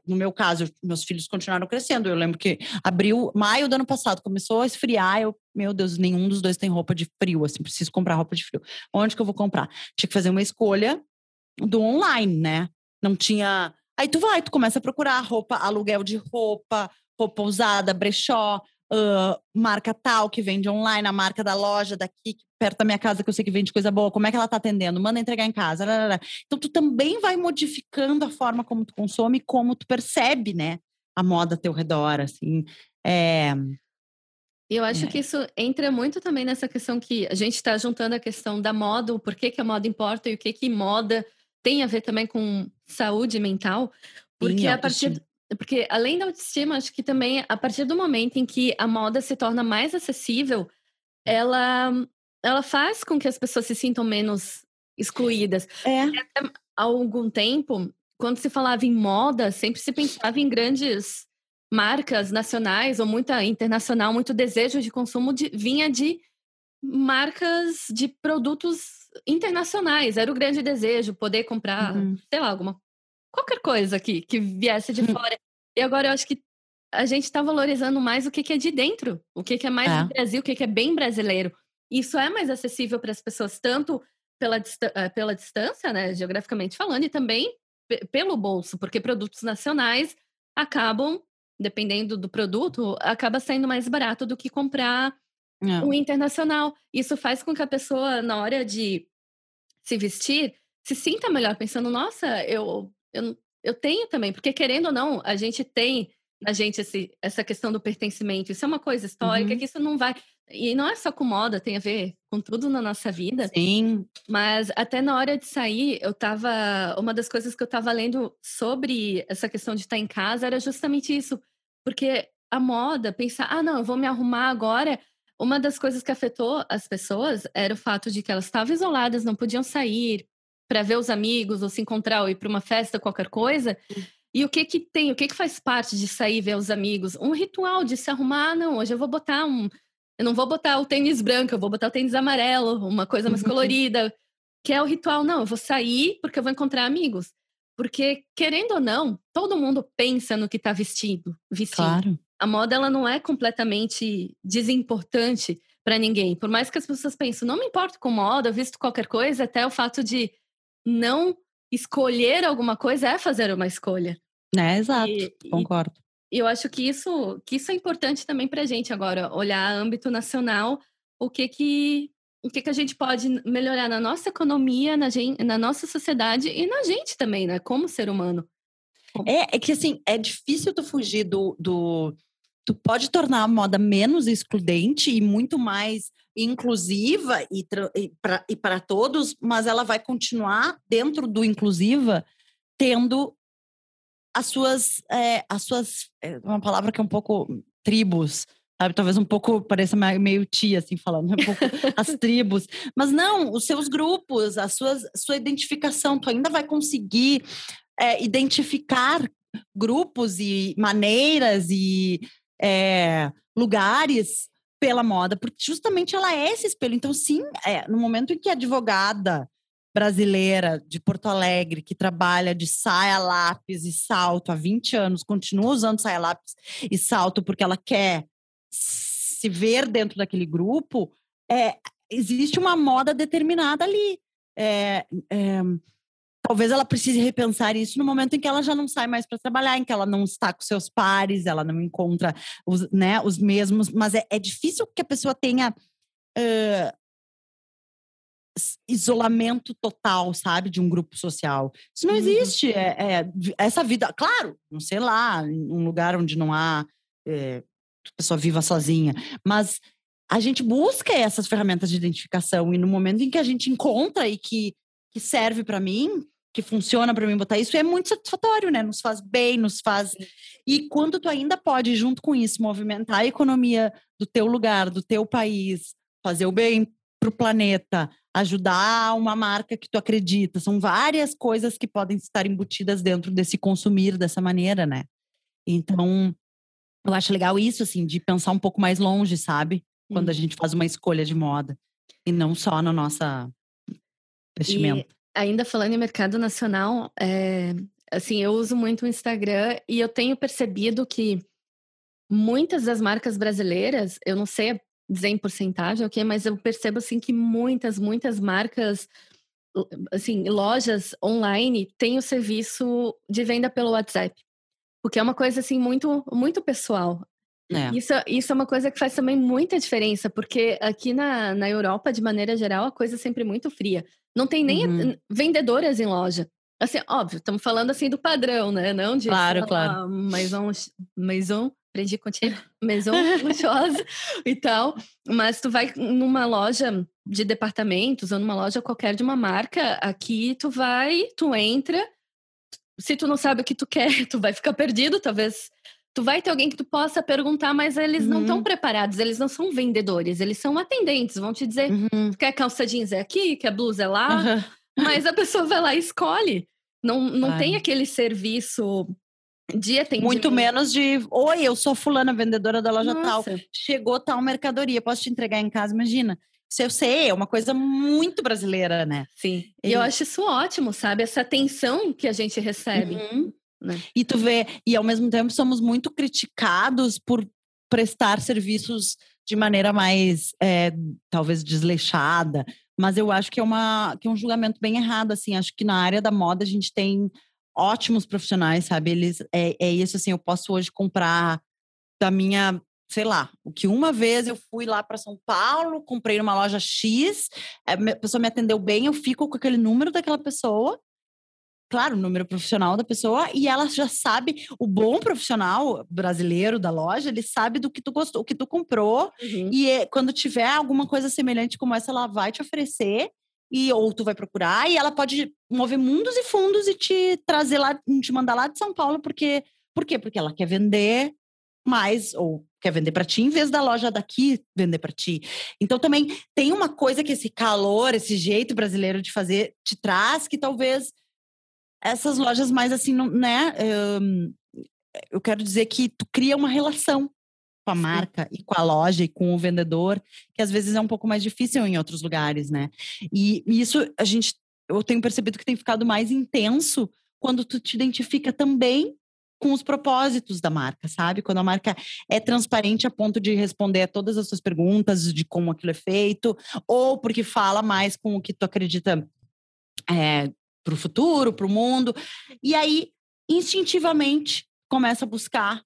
no meu caso, meus filhos continuaram crescendo. Eu lembro que abril, maio do ano passado, começou a esfriar. Eu, meu Deus, nenhum dos dois tem roupa de frio, assim, preciso comprar roupa de frio. Onde que eu vou comprar? Tinha que fazer uma escolha do online, né? Não tinha. Aí tu vai, tu começa a procurar roupa, aluguel de roupa, roupa usada, brechó, uh, marca tal que vende online, a marca da loja daqui, perto da minha casa, que eu sei que vende coisa boa, como é que ela tá atendendo? Manda entregar em casa. Então, tu também vai modificando a forma como tu consome, como tu percebe, né? A moda ao teu redor, assim. É... E eu acho é. que isso entra muito também nessa questão que a gente está juntando a questão da moda, o porquê que a moda importa e o que que moda tem a ver também com saúde mental, porque Sim, a partir porque além da autoestima, acho que também a partir do momento em que a moda se torna mais acessível, ela, ela faz com que as pessoas se sintam menos excluídas. É. Há algum tempo, quando se falava em moda, sempre se pensava em grandes marcas nacionais ou muita internacional, muito desejo de consumo de, vinha de marcas de produtos internacionais. Era o grande desejo, poder comprar, uhum. sei lá, alguma qualquer coisa aqui que viesse de uhum. fora. E agora eu acho que a gente está valorizando mais o que, que, é de dentro, o que, que é mais é. do Brasil, o que, que é bem brasileiro. Isso é mais acessível para as pessoas, tanto pela, eh, pela distância, né, geograficamente falando, e também pelo bolso, porque produtos nacionais acabam, dependendo do produto, acaba saindo mais barato do que comprar é. o internacional. Isso faz com que a pessoa, na hora de se vestir, se sinta melhor, pensando, nossa, eu, eu, eu tenho também, porque querendo ou não, a gente tem na gente esse, essa questão do pertencimento. Isso é uma coisa histórica uhum. que isso não vai. E não é só com moda, tem a ver com tudo na nossa vida. Sim. Mas até na hora de sair, eu tava. Uma das coisas que eu tava lendo sobre essa questão de estar em casa era justamente isso. Porque a moda, pensar, ah, não, eu vou me arrumar agora. Uma das coisas que afetou as pessoas era o fato de que elas estavam isoladas, não podiam sair para ver os amigos ou se encontrar ou ir para uma festa, qualquer coisa. E o que que tem, o que que faz parte de sair ver os amigos? Um ritual de se arrumar, não, hoje eu vou botar um, eu não vou botar o tênis branco, eu vou botar o tênis amarelo, uma coisa mais uhum. colorida, que é o ritual, não, eu vou sair porque eu vou encontrar amigos. Porque querendo ou não, todo mundo pensa no que está vestido, vestindo. Claro. A moda ela não é completamente desimportante para ninguém. Por mais que as pessoas pensem, não me importo com moda, eu visto qualquer coisa, até o fato de não escolher alguma coisa é fazer uma escolha. É, exato, e, concordo. E eu acho que isso, que isso é importante também para a gente agora, olhar âmbito nacional, o que que, o que que a gente pode melhorar na nossa economia, na, gente, na nossa sociedade e na gente também, né, como ser humano. É, é que assim, é difícil tu fugir do, do tu pode tornar a moda menos excludente e muito mais inclusiva e, e para todos, mas ela vai continuar dentro do inclusiva tendo as suas, é, as suas, é uma palavra que é um pouco tribos, sabe? Talvez um pouco pareça meio tia, assim, falando, um pouco as tribos. Mas não, os seus grupos, a suas, sua identificação, tu ainda vai conseguir é, identificar grupos e maneiras e é, lugares pela moda, porque justamente ela é esse espelho. Então, sim, é, no momento em que a advogada brasileira de Porto Alegre que trabalha de saia, lápis e salto há 20 anos, continua usando saia, lápis e salto porque ela quer se ver dentro daquele grupo, é, existe uma moda determinada ali. É, é, talvez ela precise repensar isso no momento em que ela já não sai mais para trabalhar, em que ela não está com seus pares, ela não encontra os, né, os mesmos, mas é, é difícil que a pessoa tenha uh, isolamento total, sabe, de um grupo social. Isso não uhum. existe. É, é, essa vida, claro, não sei lá, um lugar onde não há é, pessoa viva sozinha, mas a gente busca essas ferramentas de identificação e no momento em que a gente encontra e que, que serve para mim, que funciona para mim botar isso, é muito satisfatório, né? Nos faz bem, nos faz. E quando tu ainda pode, junto com isso, movimentar a economia do teu lugar, do teu país, fazer o bem para o planeta, ajudar uma marca que tu acredita. São várias coisas que podem estar embutidas dentro desse consumir dessa maneira, né? Então, eu acho legal isso, assim, de pensar um pouco mais longe, sabe? Quando a gente faz uma escolha de moda. E não só na nossa vestimenta. Ainda falando em mercado nacional, é, assim, eu uso muito o Instagram e eu tenho percebido que muitas das marcas brasileiras, eu não sei dizer em porcentagem, ok? Mas eu percebo assim que muitas, muitas marcas, assim, lojas online têm o serviço de venda pelo WhatsApp. Porque é uma coisa assim muito, muito pessoal. É. Isso, isso é uma coisa que faz também muita diferença, porque aqui na, na Europa, de maneira geral, a coisa é sempre muito fria. Não tem nem uhum. vendedoras em loja. Assim, óbvio, estamos falando assim do padrão, né? Não de claro, claro. Maison, Maison aprendi contigo, maison luxuosa e tal. Mas tu vai numa loja de departamentos ou numa loja qualquer de uma marca, aqui tu vai, tu entra, se tu não sabe o que tu quer, tu vai ficar perdido, talvez tu vai ter alguém que tu possa perguntar, mas eles uhum. não estão preparados, eles não são vendedores, eles são atendentes, vão te dizer, uhum. quer calça jeans é aqui, quer blusa é lá, uhum. mas a pessoa vai lá e escolhe. Não, não tem aquele serviço de atendimento. Muito menos de, oi, eu sou fulana, vendedora da loja Nossa. tal, chegou tal mercadoria, posso te entregar em casa, imagina. Isso eu sei, é uma coisa muito brasileira, né? Sim. E eu acho isso ótimo, sabe? Essa atenção que a gente recebe. Uhum. Né? E tu vê, e ao mesmo tempo somos muito criticados por prestar serviços de maneira mais, é, talvez, desleixada. Mas eu acho que é, uma, que é um julgamento bem errado, assim. Acho que na área da moda a gente tem ótimos profissionais, sabe? Eles, é, é isso, assim, eu posso hoje comprar da minha sei lá, o que uma vez eu fui lá para São Paulo, comprei numa loja X, a pessoa me atendeu bem, eu fico com aquele número daquela pessoa claro, o número profissional da pessoa e ela já sabe, o bom profissional brasileiro da loja, ele sabe do que tu gostou, o que tu comprou uhum. e é, quando tiver alguma coisa semelhante como essa, ela vai te oferecer e ou tu vai procurar e ela pode mover mundos e fundos e te trazer lá, te mandar lá de São Paulo porque por quê? Porque ela quer vender mais ou quer vender para ti em vez da loja daqui vender para ti. Então também tem uma coisa que esse calor, esse jeito brasileiro de fazer te traz que talvez essas lojas mais assim, né? Eu quero dizer que tu cria uma relação com a marca e com a loja e com o vendedor, que às vezes é um pouco mais difícil em outros lugares, né? E, isso a gente, eu tenho percebido que tem ficado mais intenso quando tu te identifica também com os propósitos da marca, sabe? Quando a marca é transparente a ponto de responder a todas as suas perguntas de como aquilo é feito, ou porque fala mais com o que tu acredita é, para o futuro, para o mundo. E aí, instintivamente, começa a buscar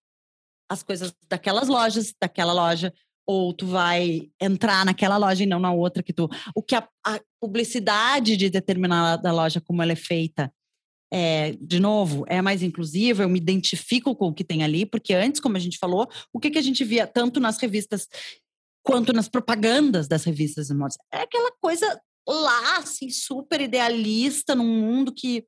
as coisas daquelas lojas, daquela loja, ou tu vai entrar naquela loja e não na outra que tu. O que a, a publicidade de determinada loja, como ela é feita, é, de novo, é mais inclusiva, eu me identifico com o que tem ali, porque antes, como a gente falou, o que, que a gente via tanto nas revistas quanto nas propagandas das revistas de moda? É aquela coisa lá, assim, super idealista, num mundo que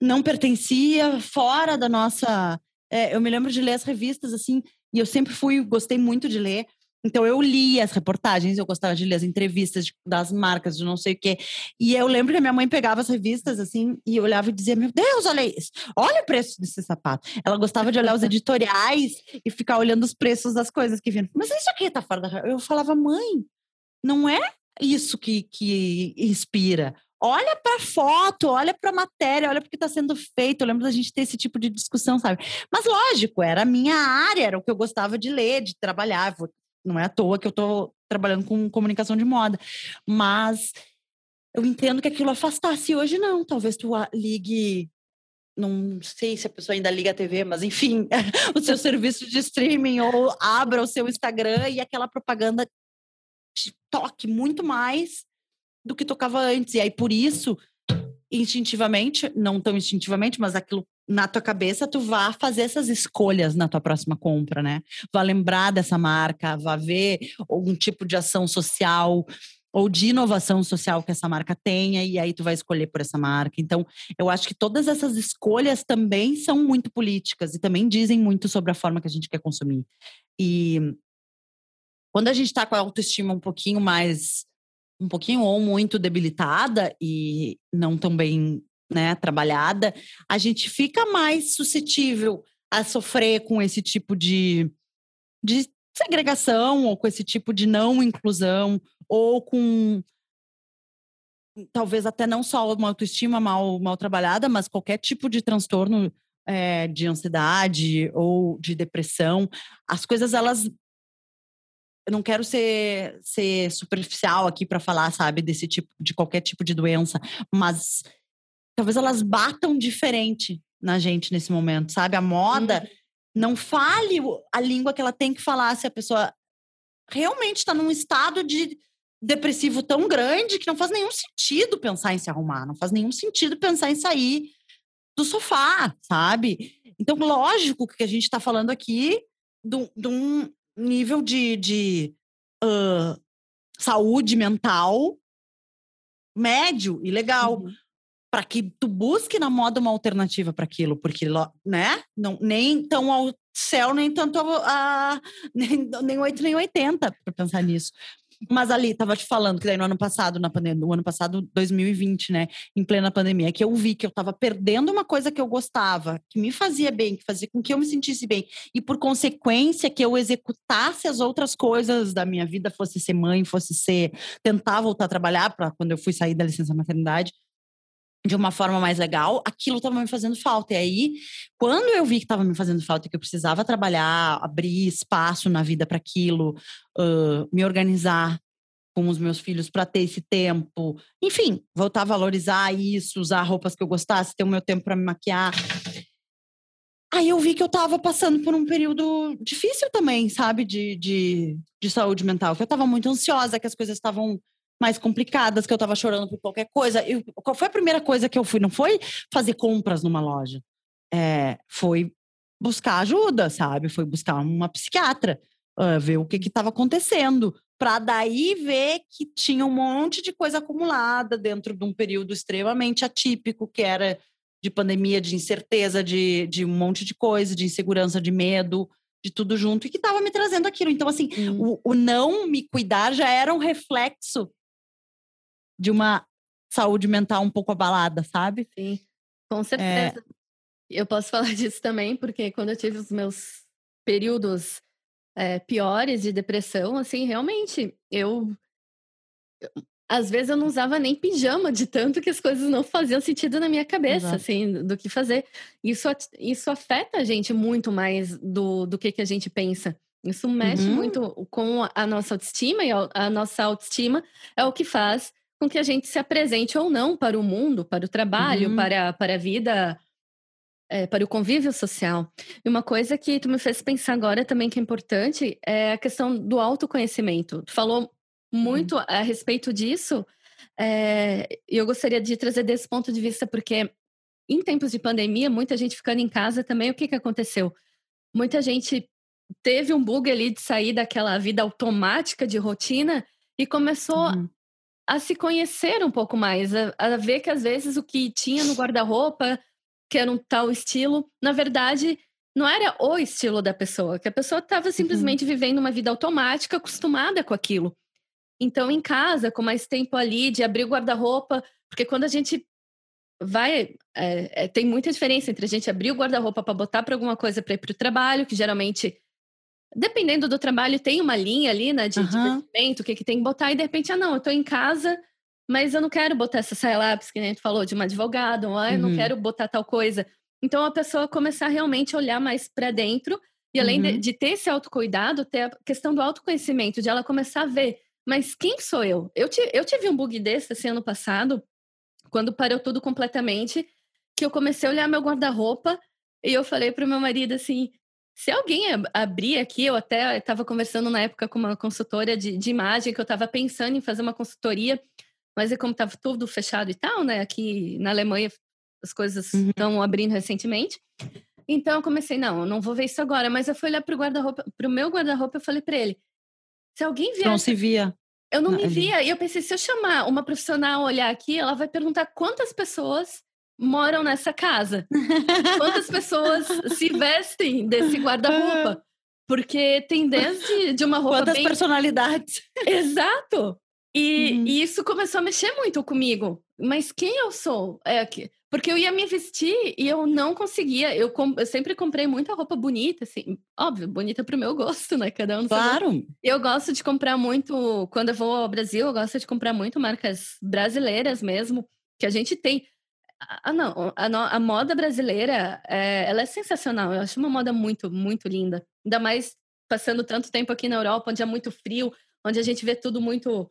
não pertencia, fora da nossa. É, eu me lembro de ler as revistas, assim, e eu sempre fui, gostei muito de ler. Então eu li as reportagens, eu gostava de ler as entrevistas de, das marcas, de não sei o quê. E eu lembro que a minha mãe pegava as revistas assim e olhava e dizia: Meu Deus, olha isso, olha o preço desse sapato. Ela gostava de olhar os editoriais e ficar olhando os preços das coisas que vinham. Mas isso aqui tá fora da. Eu falava, mãe, não é isso que, que inspira. Olha para a foto, olha para a matéria, olha para o que está sendo feito. Eu lembro da gente ter esse tipo de discussão, sabe? Mas lógico, era a minha área, era o que eu gostava de ler, de trabalhar. Não é à toa que eu estou trabalhando com comunicação de moda. Mas eu entendo que aquilo afastasse. Hoje não. Talvez tu ligue não sei se a pessoa ainda liga a TV, mas enfim, o seu serviço de streaming ou abra o seu Instagram e aquela propaganda toque muito mais do que tocava antes. E aí, por isso, instintivamente, não tão instintivamente, mas aquilo na tua cabeça, tu vá fazer essas escolhas na tua próxima compra, né? Vá lembrar dessa marca, vá ver algum tipo de ação social ou de inovação social que essa marca tenha, e aí tu vai escolher por essa marca. Então, eu acho que todas essas escolhas também são muito políticas e também dizem muito sobre a forma que a gente quer consumir. E quando a gente está com a autoestima um pouquinho mais, um pouquinho ou muito debilitada e não tão bem né, trabalhada, a gente fica mais suscetível a sofrer com esse tipo de, de segregação ou com esse tipo de não inclusão ou com talvez até não só uma autoestima mal, mal trabalhada, mas qualquer tipo de transtorno é, de ansiedade ou de depressão, as coisas elas eu não quero ser, ser superficial aqui para falar, sabe, desse tipo, de qualquer tipo de doença, mas talvez elas batam diferente na gente nesse momento, sabe? A moda uhum. não fale a língua que ela tem que falar se a pessoa realmente está num estado de depressivo tão grande que não faz nenhum sentido pensar em se arrumar, não faz nenhum sentido pensar em sair do sofá, sabe? Então, lógico que a gente está falando aqui de um, nível de, de uh, saúde mental médio e legal. Uhum. para que tu busque na moda uma alternativa para aquilo, porque né, não nem tão ao céu nem tanto a, nem, nem 8 nem 80 para pensar nisso. Mas ali, tava te falando que daí no ano passado, na pandemia, no ano passado, 2020, né, em plena pandemia, que eu vi que eu tava perdendo uma coisa que eu gostava, que me fazia bem, que fazia com que eu me sentisse bem, e por consequência que eu executasse as outras coisas da minha vida, fosse ser mãe, fosse ser tentar voltar a trabalhar para quando eu fui sair da licença maternidade, de uma forma mais legal, aquilo estava me fazendo falta. E aí, quando eu vi que estava me fazendo falta, que eu precisava trabalhar, abrir espaço na vida para aquilo, uh, me organizar com os meus filhos para ter esse tempo, enfim, voltar a valorizar isso, usar roupas que eu gostasse, ter o meu tempo para me maquiar. Aí eu vi que eu estava passando por um período difícil também, sabe, de, de, de saúde mental, que eu estava muito ansiosa, que as coisas estavam mais complicadas, que eu tava chorando por qualquer coisa. E qual foi a primeira coisa que eu fui? Não foi fazer compras numa loja. É, foi buscar ajuda, sabe? Foi buscar uma psiquiatra, uh, ver o que estava acontecendo, para daí ver que tinha um monte de coisa acumulada dentro de um período extremamente atípico, que era de pandemia, de incerteza, de, de um monte de coisa, de insegurança, de medo, de tudo junto, e que estava me trazendo aquilo. Então, assim, hum. o, o não me cuidar já era um reflexo de uma saúde mental um pouco abalada, sabe? Sim, com certeza. É... Eu posso falar disso também, porque quando eu tive os meus períodos é, piores de depressão, assim, realmente, eu. Às vezes eu não usava nem pijama, de tanto que as coisas não faziam sentido na minha cabeça, Exato. assim, do que fazer. Isso, isso afeta a gente muito mais do, do que, que a gente pensa. Isso mexe uhum. muito com a nossa autoestima, e a nossa autoestima é o que faz com que a gente se apresente ou não para o mundo, para o trabalho, uhum. para, para a vida, é, para o convívio social. E uma coisa que tu me fez pensar agora também que é importante é a questão do autoconhecimento. Tu falou muito uhum. a respeito disso, é, e eu gostaria de trazer desse ponto de vista, porque em tempos de pandemia, muita gente ficando em casa também, o que, que aconteceu? Muita gente teve um bug ali de sair daquela vida automática de rotina e começou uhum a se conhecer um pouco mais, a, a ver que às vezes o que tinha no guarda-roupa, que era um tal estilo, na verdade não era o estilo da pessoa, que a pessoa estava uhum. simplesmente uhum. vivendo uma vida automática, acostumada com aquilo. Então, em casa, com mais tempo ali de abrir o guarda-roupa, porque quando a gente vai. É, é, tem muita diferença entre a gente abrir o guarda-roupa para botar para alguma coisa para ir para o trabalho, que geralmente dependendo do trabalho, tem uma linha ali, né, de, uhum. o que, que tem que botar, e de repente, ah, não, eu tô em casa, mas eu não quero botar essa saia lápis, que a gente falou, de uma advogada, ou ah, eu não uhum. quero botar tal coisa. Então, a pessoa começar realmente a olhar mais para dentro, e além uhum. de, de, ter esse autocuidado, ter a questão do autoconhecimento, de ela começar a ver, mas quem sou eu? Eu, eu tive um bug desse, assim, ano passado, quando parou tudo completamente, que eu comecei a olhar meu guarda-roupa, e eu falei pro meu marido assim, se alguém abrir aqui, eu até estava conversando na época com uma consultora de, de imagem, que eu estava pensando em fazer uma consultoria, mas é como estava tudo fechado e tal, né? Aqui na Alemanha as coisas estão uhum. abrindo recentemente. Então eu comecei, não, eu não vou ver isso agora, mas eu fui olhar pro guarda-roupa, pro meu guarda-roupa, eu falei para ele: se alguém vier. Não se via. Eu não, não me via. E eu pensei, se eu chamar uma profissional olhar aqui, ela vai perguntar quantas pessoas moram nessa casa? Quantas pessoas se vestem desse guarda-roupa? Porque tem desde de uma roupa Quantas bem... personalidades. Exato! E, uhum. e, isso começou a mexer muito comigo. Mas quem eu sou? É que porque eu ia me vestir e eu não conseguia. Eu, com, eu sempre comprei muita roupa bonita, assim, óbvio, bonita pro meu gosto, né? Cada um. Claro. Eu gosto de comprar muito. Quando eu vou ao Brasil, eu gosto de comprar muito marcas brasileiras mesmo, que a gente tem. Ah, não. A, a moda brasileira, é, ela é sensacional. Eu acho uma moda muito, muito linda. Ainda mais passando tanto tempo aqui na Europa, onde é muito frio, onde a gente vê tudo muito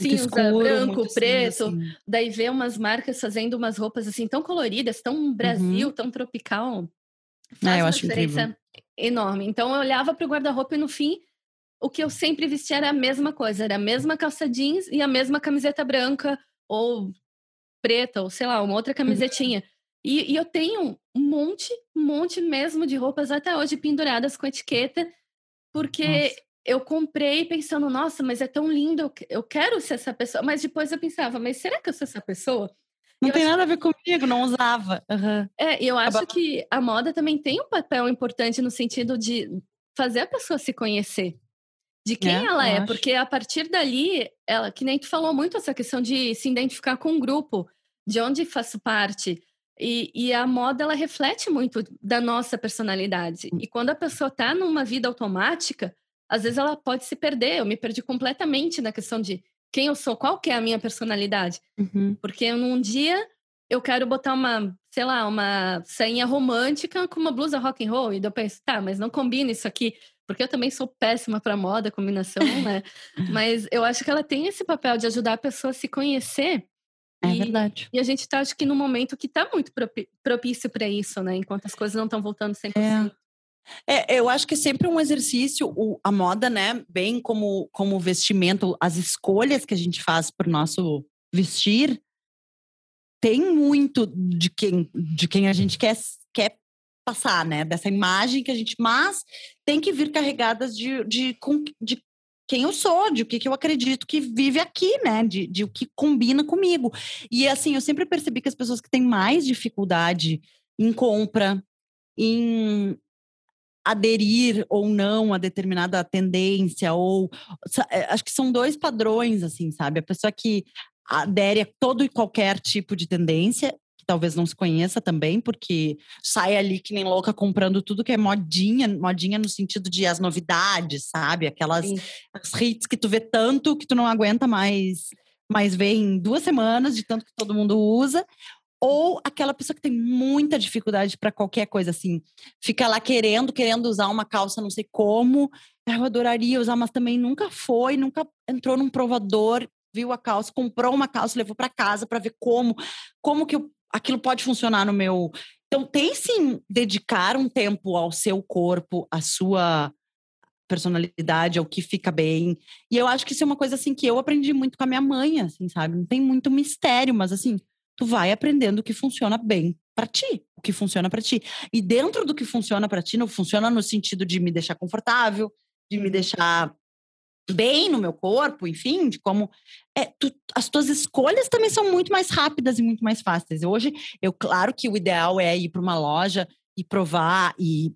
cinza, escuro, branco, preto. Assim. Daí vê umas marcas fazendo umas roupas assim tão coloridas, tão Brasil, uhum. tão tropical. Faz é, eu uma acho diferença incrível. enorme. Então eu olhava para o guarda-roupa e no fim o que eu sempre vestia era a mesma coisa, era a mesma calça jeans e a mesma camiseta branca ou preta, ou sei lá, uma outra camisetinha. E, e, eu tenho um monte, um monte mesmo de roupas até hoje penduradas com etiqueta, porque nossa. eu comprei pensando, nossa, mas é tão lindo, eu quero ser essa pessoa. Mas depois eu pensava, mas será que eu sou essa pessoa? Não tem nada a ver comigo, não usava. Uhum. É, e eu acho que a moda também tem um papel importante no sentido de fazer a pessoa se conhecer. De quem é, ela é, acho. porque a partir dali, ela, que nem tu falou muito essa questão de se identificar com um grupo, de onde faço parte. E, e, a moda ela reflete muito da nossa personalidade. E quando a pessoa está numa vida automática, às vezes ela pode se perder. Eu me perdi completamente na questão de quem eu sou, qual que é a minha personalidade. Uhum. Porque num dia eu quero botar uma, sei lá, uma sainha romântica com uma blusa rock and roll. E eu penso, tá, mas não combina isso aqui. Porque eu também sou péssima para moda, combinação, né? mas eu acho que ela tem esse papel de ajudar a pessoa a se conhecer é e, verdade. E a gente tá, acho que, num momento que tá muito propício para isso, né? Enquanto as coisas não estão voltando 100%. É. É, eu acho que é sempre um exercício, o, a moda, né? Bem como, como vestimento, as escolhas que a gente faz para o nosso vestir, tem muito de quem, de quem a gente quer, quer passar, né? Dessa imagem que a gente. Mas tem que vir carregadas de, de, de quem eu sou, de o que, que eu acredito que vive aqui, né? De, de o que combina comigo. E assim, eu sempre percebi que as pessoas que têm mais dificuldade em compra, em aderir ou não a determinada tendência, ou é, acho que são dois padrões, assim, sabe? A pessoa que adere a todo e qualquer tipo de tendência que talvez não se conheça também, porque sai ali que nem louca comprando tudo que é modinha, modinha no sentido de as novidades, sabe? Aquelas hits que tu vê tanto que tu não aguenta mais, mais ver em duas semanas, de tanto que todo mundo usa. Ou aquela pessoa que tem muita dificuldade para qualquer coisa, assim, fica lá querendo, querendo usar uma calça, não sei como. Eu adoraria usar, mas também nunca foi, nunca entrou num provador viu a calça, comprou uma calça, levou para casa para ver como, como que eu aquilo pode funcionar no meu. Então, tem sim dedicar um tempo ao seu corpo, à sua personalidade, ao que fica bem. E eu acho que isso é uma coisa assim que eu aprendi muito com a minha mãe, assim, sabe? Não tem muito mistério, mas assim, tu vai aprendendo o que funciona bem para ti, o que funciona para ti. E dentro do que funciona para ti, não funciona no sentido de me deixar confortável, de me uhum. deixar bem no meu corpo, enfim, de como é, tu, as tuas escolhas também são muito mais rápidas e muito mais fáceis. Hoje, eu claro que o ideal é ir para uma loja e provar e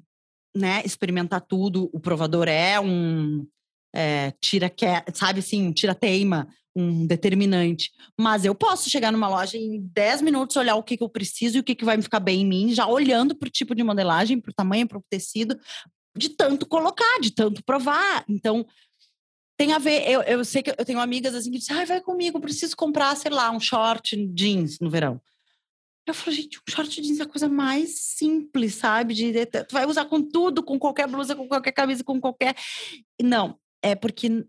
né, experimentar tudo. O provador é um é, tira que sabe assim, um tira teima, um determinante. Mas eu posso chegar numa loja em 10 minutos olhar o que, que eu preciso e o que, que vai me ficar bem em mim, já olhando para o tipo de modelagem, para o tamanho, para o tecido, de tanto colocar, de tanto provar. Então, tem a ver, eu, eu sei que eu tenho amigas assim que dizem, ai, vai comigo, preciso comprar, sei lá, um short jeans no verão. Eu falo, gente, um short jeans é a coisa mais simples, sabe? De, tu vai usar com tudo, com qualquer blusa, com qualquer camisa, com qualquer. Não, é porque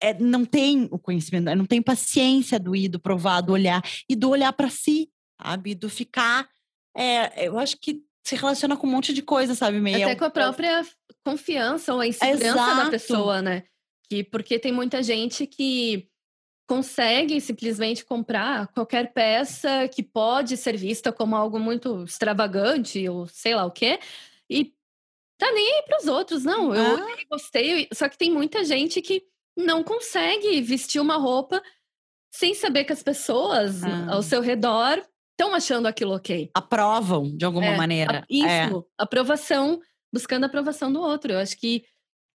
é, não tem o conhecimento, não tem paciência do ir, do provar, do olhar, e do olhar para si, sabe? Do ficar. É, eu acho que se relaciona com um monte de coisa, sabe? Meio Até com a própria confiança ou a insegurança Exato. da pessoa, né? Que, porque tem muita gente que consegue simplesmente comprar qualquer peça que pode ser vista como algo muito extravagante ou sei lá o quê, e tá nem aí para os outros, não. Eu ah. gostei, só que tem muita gente que não consegue vestir uma roupa sem saber que as pessoas ah. ao seu redor estão achando aquilo ok. Aprovam de alguma é, maneira. A, isso, é. aprovação, buscando a aprovação do outro. Eu acho que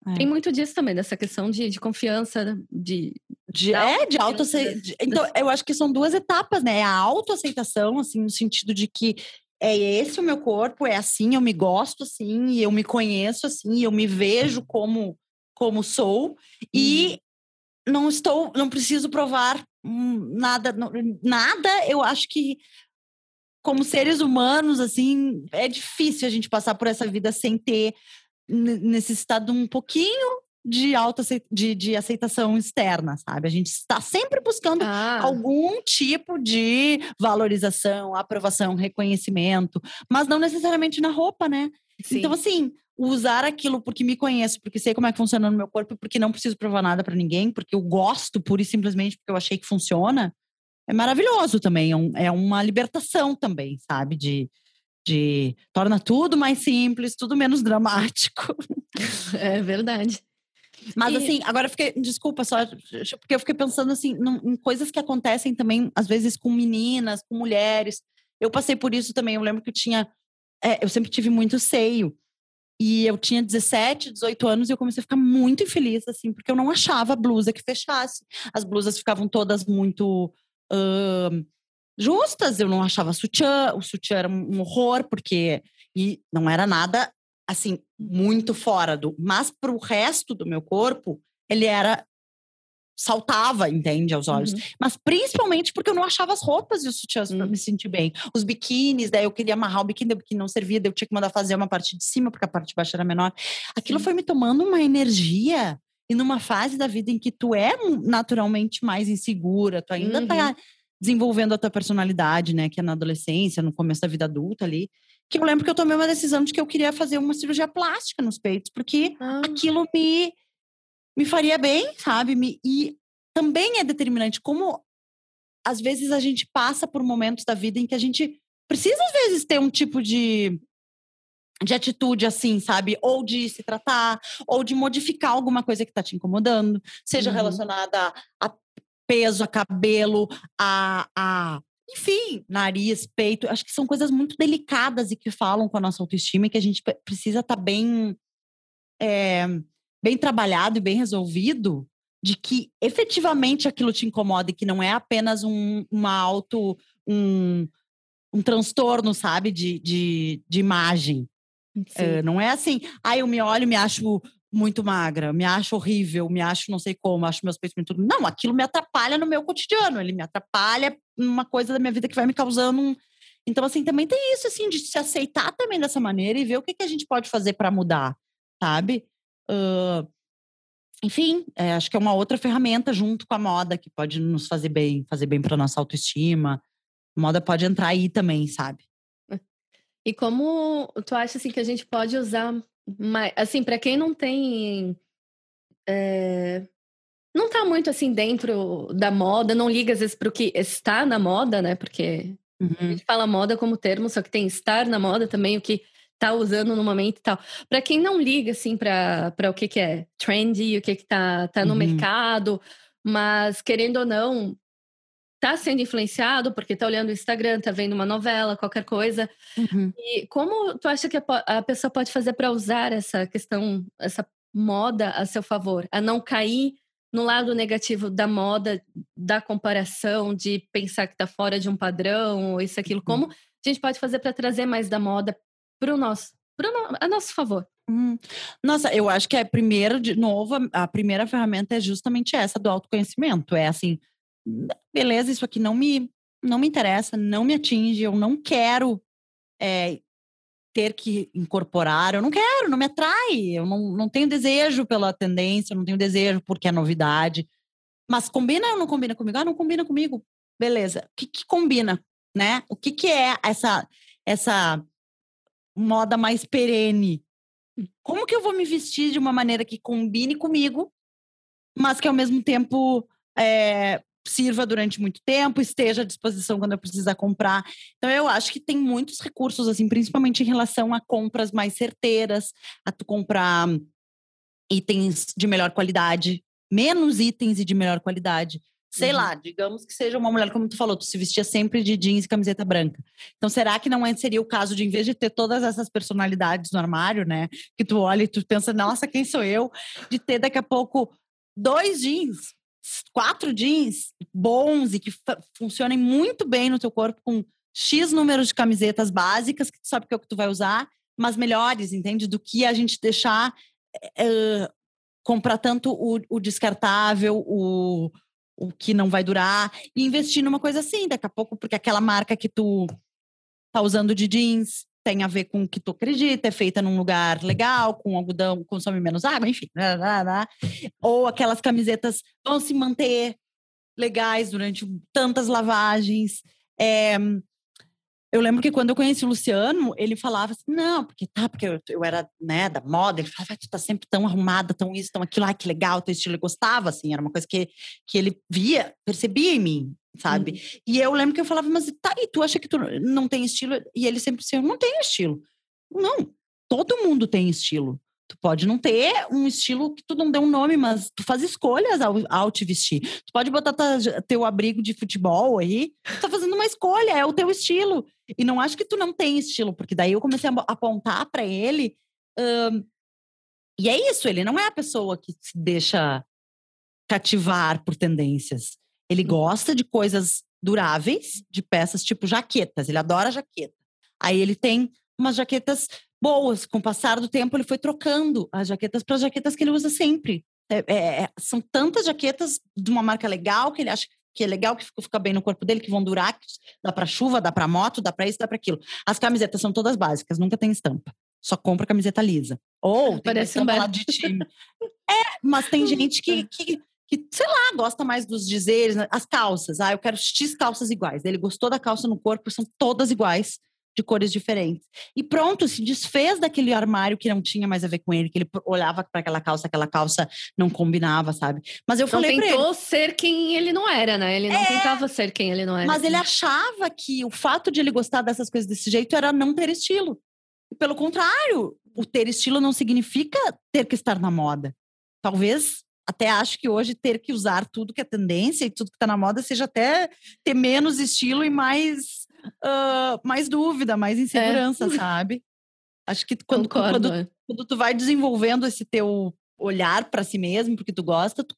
é. tem muito disso também, dessa questão de, de confiança, de. de é, de autoaceitação. Então, eu acho que são duas etapas, né? É a autoaceitação, assim, no sentido de que é esse o meu corpo, é assim, eu me gosto assim, e eu me conheço assim, eu me vejo como como sou e uhum. não estou, não preciso provar nada, nada. Eu acho que como seres humanos, assim, é difícil a gente passar por essa vida sem ter necessitado um pouquinho de alta de, de aceitação externa, sabe? A gente está sempre buscando ah. algum tipo de valorização, aprovação, reconhecimento, mas não necessariamente na roupa, né? Sim. Então, assim, usar aquilo porque me conheço, porque sei como é que funciona no meu corpo, porque não preciso provar nada para ninguém, porque eu gosto pura e simplesmente porque eu achei que funciona, é maravilhoso também. É, um, é uma libertação também, sabe? De, de torna tudo mais simples, tudo menos dramático. É verdade. Mas e... assim, agora eu fiquei, desculpa só, porque eu fiquei pensando assim, em coisas que acontecem também, às vezes, com meninas, com mulheres. Eu passei por isso também. Eu lembro que eu tinha. É, eu sempre tive muito seio. E eu tinha 17, 18 anos e eu comecei a ficar muito infeliz, assim, porque eu não achava blusa que fechasse. As blusas ficavam todas muito uh, justas, eu não achava sutiã, o sutiã era um horror, porque. E não era nada, assim, muito fora do. Mas para o resto do meu corpo, ele era saltava, entende, aos olhos. Uhum. Mas principalmente porque eu não achava as roupas e os sutiãs uhum. para me sentir bem. Os biquínis, daí eu queria amarrar o biquíni, o biquíni não servia, daí eu tinha que mandar fazer uma parte de cima, porque a parte de baixo era menor. Aquilo foi me tomando uma energia. E numa fase da vida em que tu é naturalmente mais insegura, tu ainda tá uhum. tá desenvolvendo a tua personalidade, né? Que é na adolescência, no começo da vida adulta ali. Que eu lembro que eu tomei uma decisão de que eu queria fazer uma cirurgia plástica nos peitos, porque ah. aquilo me me faria bem, sabe? Me, e também é determinante como às vezes a gente passa por momentos da vida em que a gente precisa às vezes ter um tipo de de atitude assim, sabe? Ou de se tratar, ou de modificar alguma coisa que está te incomodando, seja uhum. relacionada a peso, a cabelo, a, a enfim, nariz, peito. Acho que são coisas muito delicadas e que falam com a nossa autoestima e que a gente precisa estar tá bem é, bem trabalhado e bem resolvido, de que efetivamente aquilo te incomoda e que não é apenas um, uma auto, um, um transtorno, sabe, de, de, de imagem. É, não é assim, ah, eu me olho e me acho muito magra, me acho horrível, me acho não sei como, acho meus peitos muito. Não, aquilo me atrapalha no meu cotidiano, ele me atrapalha numa coisa da minha vida que vai me causando um. Então, assim, também tem isso, assim, de se aceitar também dessa maneira e ver o que, que a gente pode fazer para mudar, sabe? Uh, enfim, é, acho que é uma outra ferramenta junto com a moda que pode nos fazer bem, fazer bem para nossa autoestima. A moda pode entrar aí também, sabe? E como tu acha assim que a gente pode usar mais, assim, para quem não tem é, não tá muito assim dentro da moda, não liga às vezes para o que está na moda, né? Porque uhum. a gente fala moda como termo, só que tem estar na moda também, o que tá usando no momento e tal. Para quem não liga, assim, para o que, que é trendy, o que, que tá, tá no uhum. mercado, mas querendo ou não, tá sendo influenciado porque tá olhando o Instagram, tá vendo uma novela, qualquer coisa. Uhum. E como tu acha que a, pessoa pode fazer para usar essa questão, essa moda a seu favor, a não cair no lado negativo da moda, da comparação, de pensar que tá fora de um padrão, ou isso, aquilo. Uhum. Como a gente pode fazer para trazer mais da moda para o nosso, pro no, a nosso favor. Hum. Nossa, eu acho que a primeira, de novo, a primeira ferramenta é justamente essa do autoconhecimento. É assim, beleza, isso aqui não me, não me interessa, não me atinge, eu não quero é, ter que incorporar, eu não quero, não me atrai, eu não, não tenho desejo pela tendência, eu não tenho desejo porque é novidade. Mas combina ou não combina comigo? Ah, não combina comigo. Beleza. O que, que combina, né? O que, que é essa, essa moda mais perene. Como que eu vou me vestir de uma maneira que combine comigo, mas que ao mesmo tempo é, sirva durante muito tempo, esteja à disposição quando eu precisar comprar. Então eu acho que tem muitos recursos assim, principalmente em relação a compras mais certeiras, a tu comprar itens de melhor qualidade, menos itens e de melhor qualidade. Sei uhum. lá, digamos que seja uma mulher, como tu falou, tu se vestia sempre de jeans e camiseta branca. Então, será que não é, seria o caso de, em vez de ter todas essas personalidades no armário, né? Que tu olha e tu pensa, nossa, quem sou eu? De ter daqui a pouco dois jeans, quatro jeans bons e que funcionem muito bem no teu corpo com X número de camisetas básicas, que tu sabe que é o que tu vai usar, mas melhores, entende? Do que a gente deixar. É, comprar tanto o, o descartável, o, o que não vai durar e investir numa coisa assim, daqui a pouco, porque aquela marca que tu tá usando de jeans tem a ver com o que tu acredita, é feita num lugar legal, com algodão, consome menos água, enfim. Blá, blá, blá. Ou aquelas camisetas vão se manter legais durante tantas lavagens. É, eu lembro que quando eu conheci o Luciano, ele falava assim, não, porque tá, porque eu, eu era, né, da moda, ele falava, tu tá sempre tão arrumada, tão isso, tão aquilo, ai, que legal, teu estilo, ele gostava, assim, era uma coisa que, que ele via, percebia em mim, sabe? Hum. E eu lembro que eu falava, mas tá, e tu acha que tu não tem estilo? E ele sempre disse, eu não tenho estilo. Não, todo mundo tem estilo. Tu pode não ter um estilo que tu não deu um nome, mas tu faz escolhas ao, ao te vestir. Tu pode botar teu abrigo de futebol aí, tu tá fazendo uma escolha, é o teu estilo. E não acho que tu não tem estilo, porque daí eu comecei a apontar para ele. Um, e é isso, ele não é a pessoa que se deixa cativar por tendências. Ele gosta de coisas duráveis, de peças tipo jaquetas, ele adora jaqueta. Aí ele tem umas jaquetas boas. Com o passar do tempo, ele foi trocando as jaquetas para jaquetas que ele usa sempre. É, é, é, são tantas jaquetas de uma marca legal que ele acha que é legal, que fica bem no corpo dele, que vão durar, que dá para chuva, dá para moto, dá para isso, dá para aquilo. As camisetas são todas básicas, nunca tem estampa. Só compra camiseta lisa. Ou tem Parece um de time. é, mas tem gente que, que, que, sei lá, gosta mais dos dizeres, né? as calças. Ah, eu quero X calças iguais. Ele gostou da calça no corpo, são todas iguais de cores diferentes. E pronto, se desfez daquele armário que não tinha mais a ver com ele, que ele olhava para aquela calça, aquela calça não combinava, sabe? Mas eu não falei para ele, tentou ser quem ele não era, né? Ele não é, tentava ser quem ele não era. Mas ele achava que o fato de ele gostar dessas coisas desse jeito era não ter estilo. Pelo contrário, o ter estilo não significa ter que estar na moda. Talvez até acho que hoje ter que usar tudo que é tendência e tudo que está na moda seja até ter menos estilo e mais uh, mais dúvida, mais insegurança, é. sabe? Acho que quando, Concordo, quando, é. quando tu vai desenvolvendo esse teu olhar para si mesmo, porque tu gosta, tu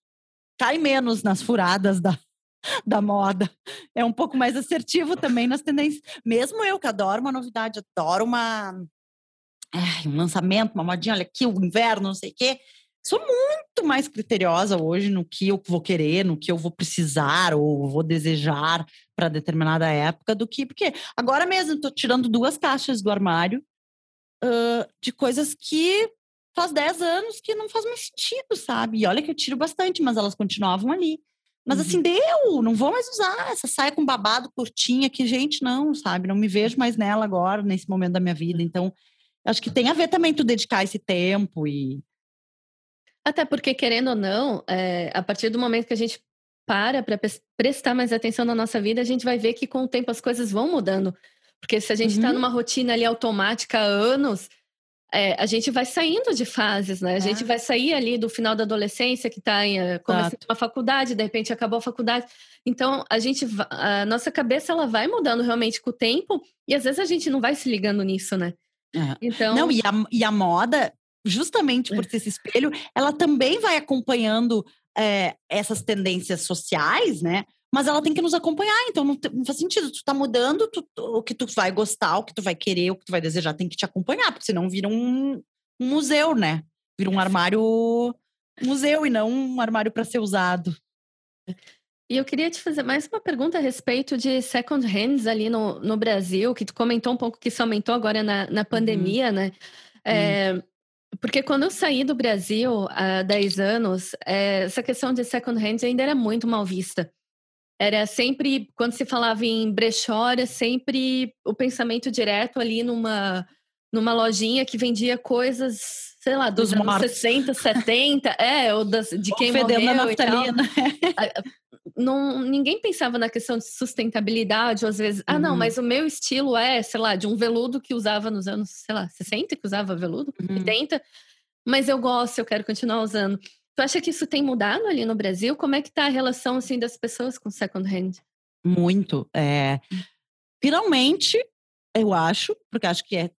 cai menos nas furadas da, da moda. É um pouco mais assertivo também nas tendências. Mesmo eu que adoro uma novidade, adoro uma um lançamento, uma modinha, olha aqui, o inverno, não sei o quê sou muito mais criteriosa hoje no que eu vou querer, no que eu vou precisar ou vou desejar para determinada época do que porque agora mesmo estou tirando duas caixas do armário uh, de coisas que faz 10 anos que não faz mais sentido, sabe? E olha que eu tiro bastante, mas elas continuavam ali. Mas assim, uhum. assim, deu, não vou mais usar essa saia com babado curtinha que, gente, não, sabe? Não me vejo mais nela agora, nesse momento da minha vida. Então, acho que tem a ver também tu dedicar esse tempo e até porque, querendo ou não, é, a partir do momento que a gente para para prestar mais atenção na nossa vida, a gente vai ver que com o tempo as coisas vão mudando. Porque se a gente está uhum. numa rotina ali automática há anos, é, a gente vai saindo de fases, né? A é. gente vai sair ali do final da adolescência, que está é, começando uma faculdade, de repente acabou a faculdade. Então, a gente, a nossa cabeça, ela vai mudando realmente com o tempo, e às vezes a gente não vai se ligando nisso, né? É. Então... Não, e a, e a moda, justamente por ser esse espelho, ela também vai acompanhando é, essas tendências sociais, né? Mas ela tem que nos acompanhar, então não, não faz sentido. Tu tá mudando tu, o que tu vai gostar, o que tu vai querer, o que tu vai desejar, tem que te acompanhar, porque senão vira um, um museu, né? Vira um armário museu e não um armário para ser usado. E eu queria te fazer mais uma pergunta a respeito de second hands ali no, no Brasil, que tu comentou um pouco que isso aumentou agora na, na uhum. pandemia, uhum. né? É, uhum. Porque quando eu saí do Brasil há 10 anos, é, essa questão de second hand ainda era muito mal vista. Era sempre, quando se falava em brechó, era sempre o pensamento direto ali numa, numa lojinha que vendia coisas, sei lá, dos, dos anos mortos. 60, 70, é, ou das, de quem morreu e tal. Não, ninguém pensava na questão de sustentabilidade, ou às vezes, ah, não, uhum. mas o meu estilo é, sei lá, de um veludo que usava nos anos, sei lá, 60, que usava veludo, uhum. 80, mas eu gosto, eu quero continuar usando. Tu acha que isso tem mudado ali no Brasil? Como é que tá a relação, assim, das pessoas com second hand? Muito. É... Finalmente, eu acho, porque acho que é,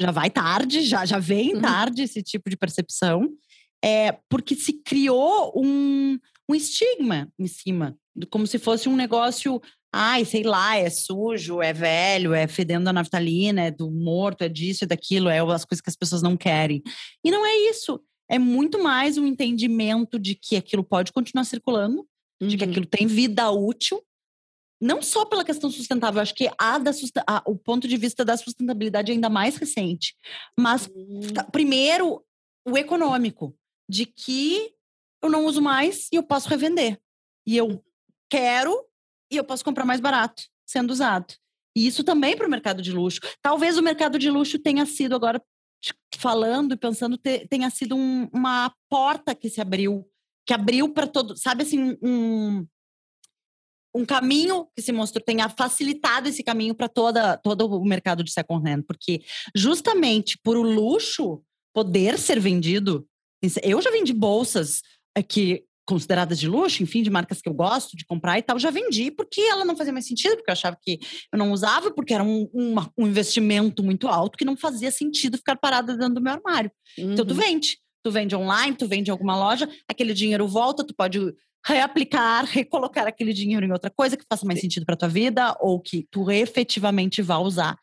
já vai tarde, já, já vem uhum. tarde esse tipo de percepção, é porque se criou um, um estigma em cima, como se fosse um negócio, ai, sei lá, é sujo, é velho, é fedendo a naftalina, é do morto, é disso, é daquilo, é as coisas que as pessoas não querem. E não é isso. É muito mais um entendimento de que aquilo pode continuar circulando, uhum. de que uhum. aquilo tem vida útil, não só pela questão sustentável, acho que a da a, o ponto de vista da sustentabilidade é ainda mais recente, mas uhum. primeiro o econômico, de que eu não uso mais e eu posso revender. E eu quero e eu posso comprar mais barato sendo usado. E isso também para o mercado de luxo. Talvez o mercado de luxo tenha sido, agora falando e pensando, tenha sido um, uma porta que se abriu, que abriu para todo, sabe assim, um, um caminho que se mostrou, tenha facilitado esse caminho para toda todo o mercado de second hand, porque justamente por o luxo poder ser vendido. Eu já vendi bolsas que consideradas de luxo, enfim, de marcas que eu gosto de comprar e tal, já vendi porque ela não fazia mais sentido, porque eu achava que eu não usava, porque era um, um, um investimento muito alto que não fazia sentido ficar parada dentro do meu armário. Uhum. Então tu uhum. vende, tu vende online, tu vende em alguma loja, aquele dinheiro volta, tu pode reaplicar, recolocar aquele dinheiro em outra coisa que faça mais sentido para tua vida ou que tu efetivamente vá usar.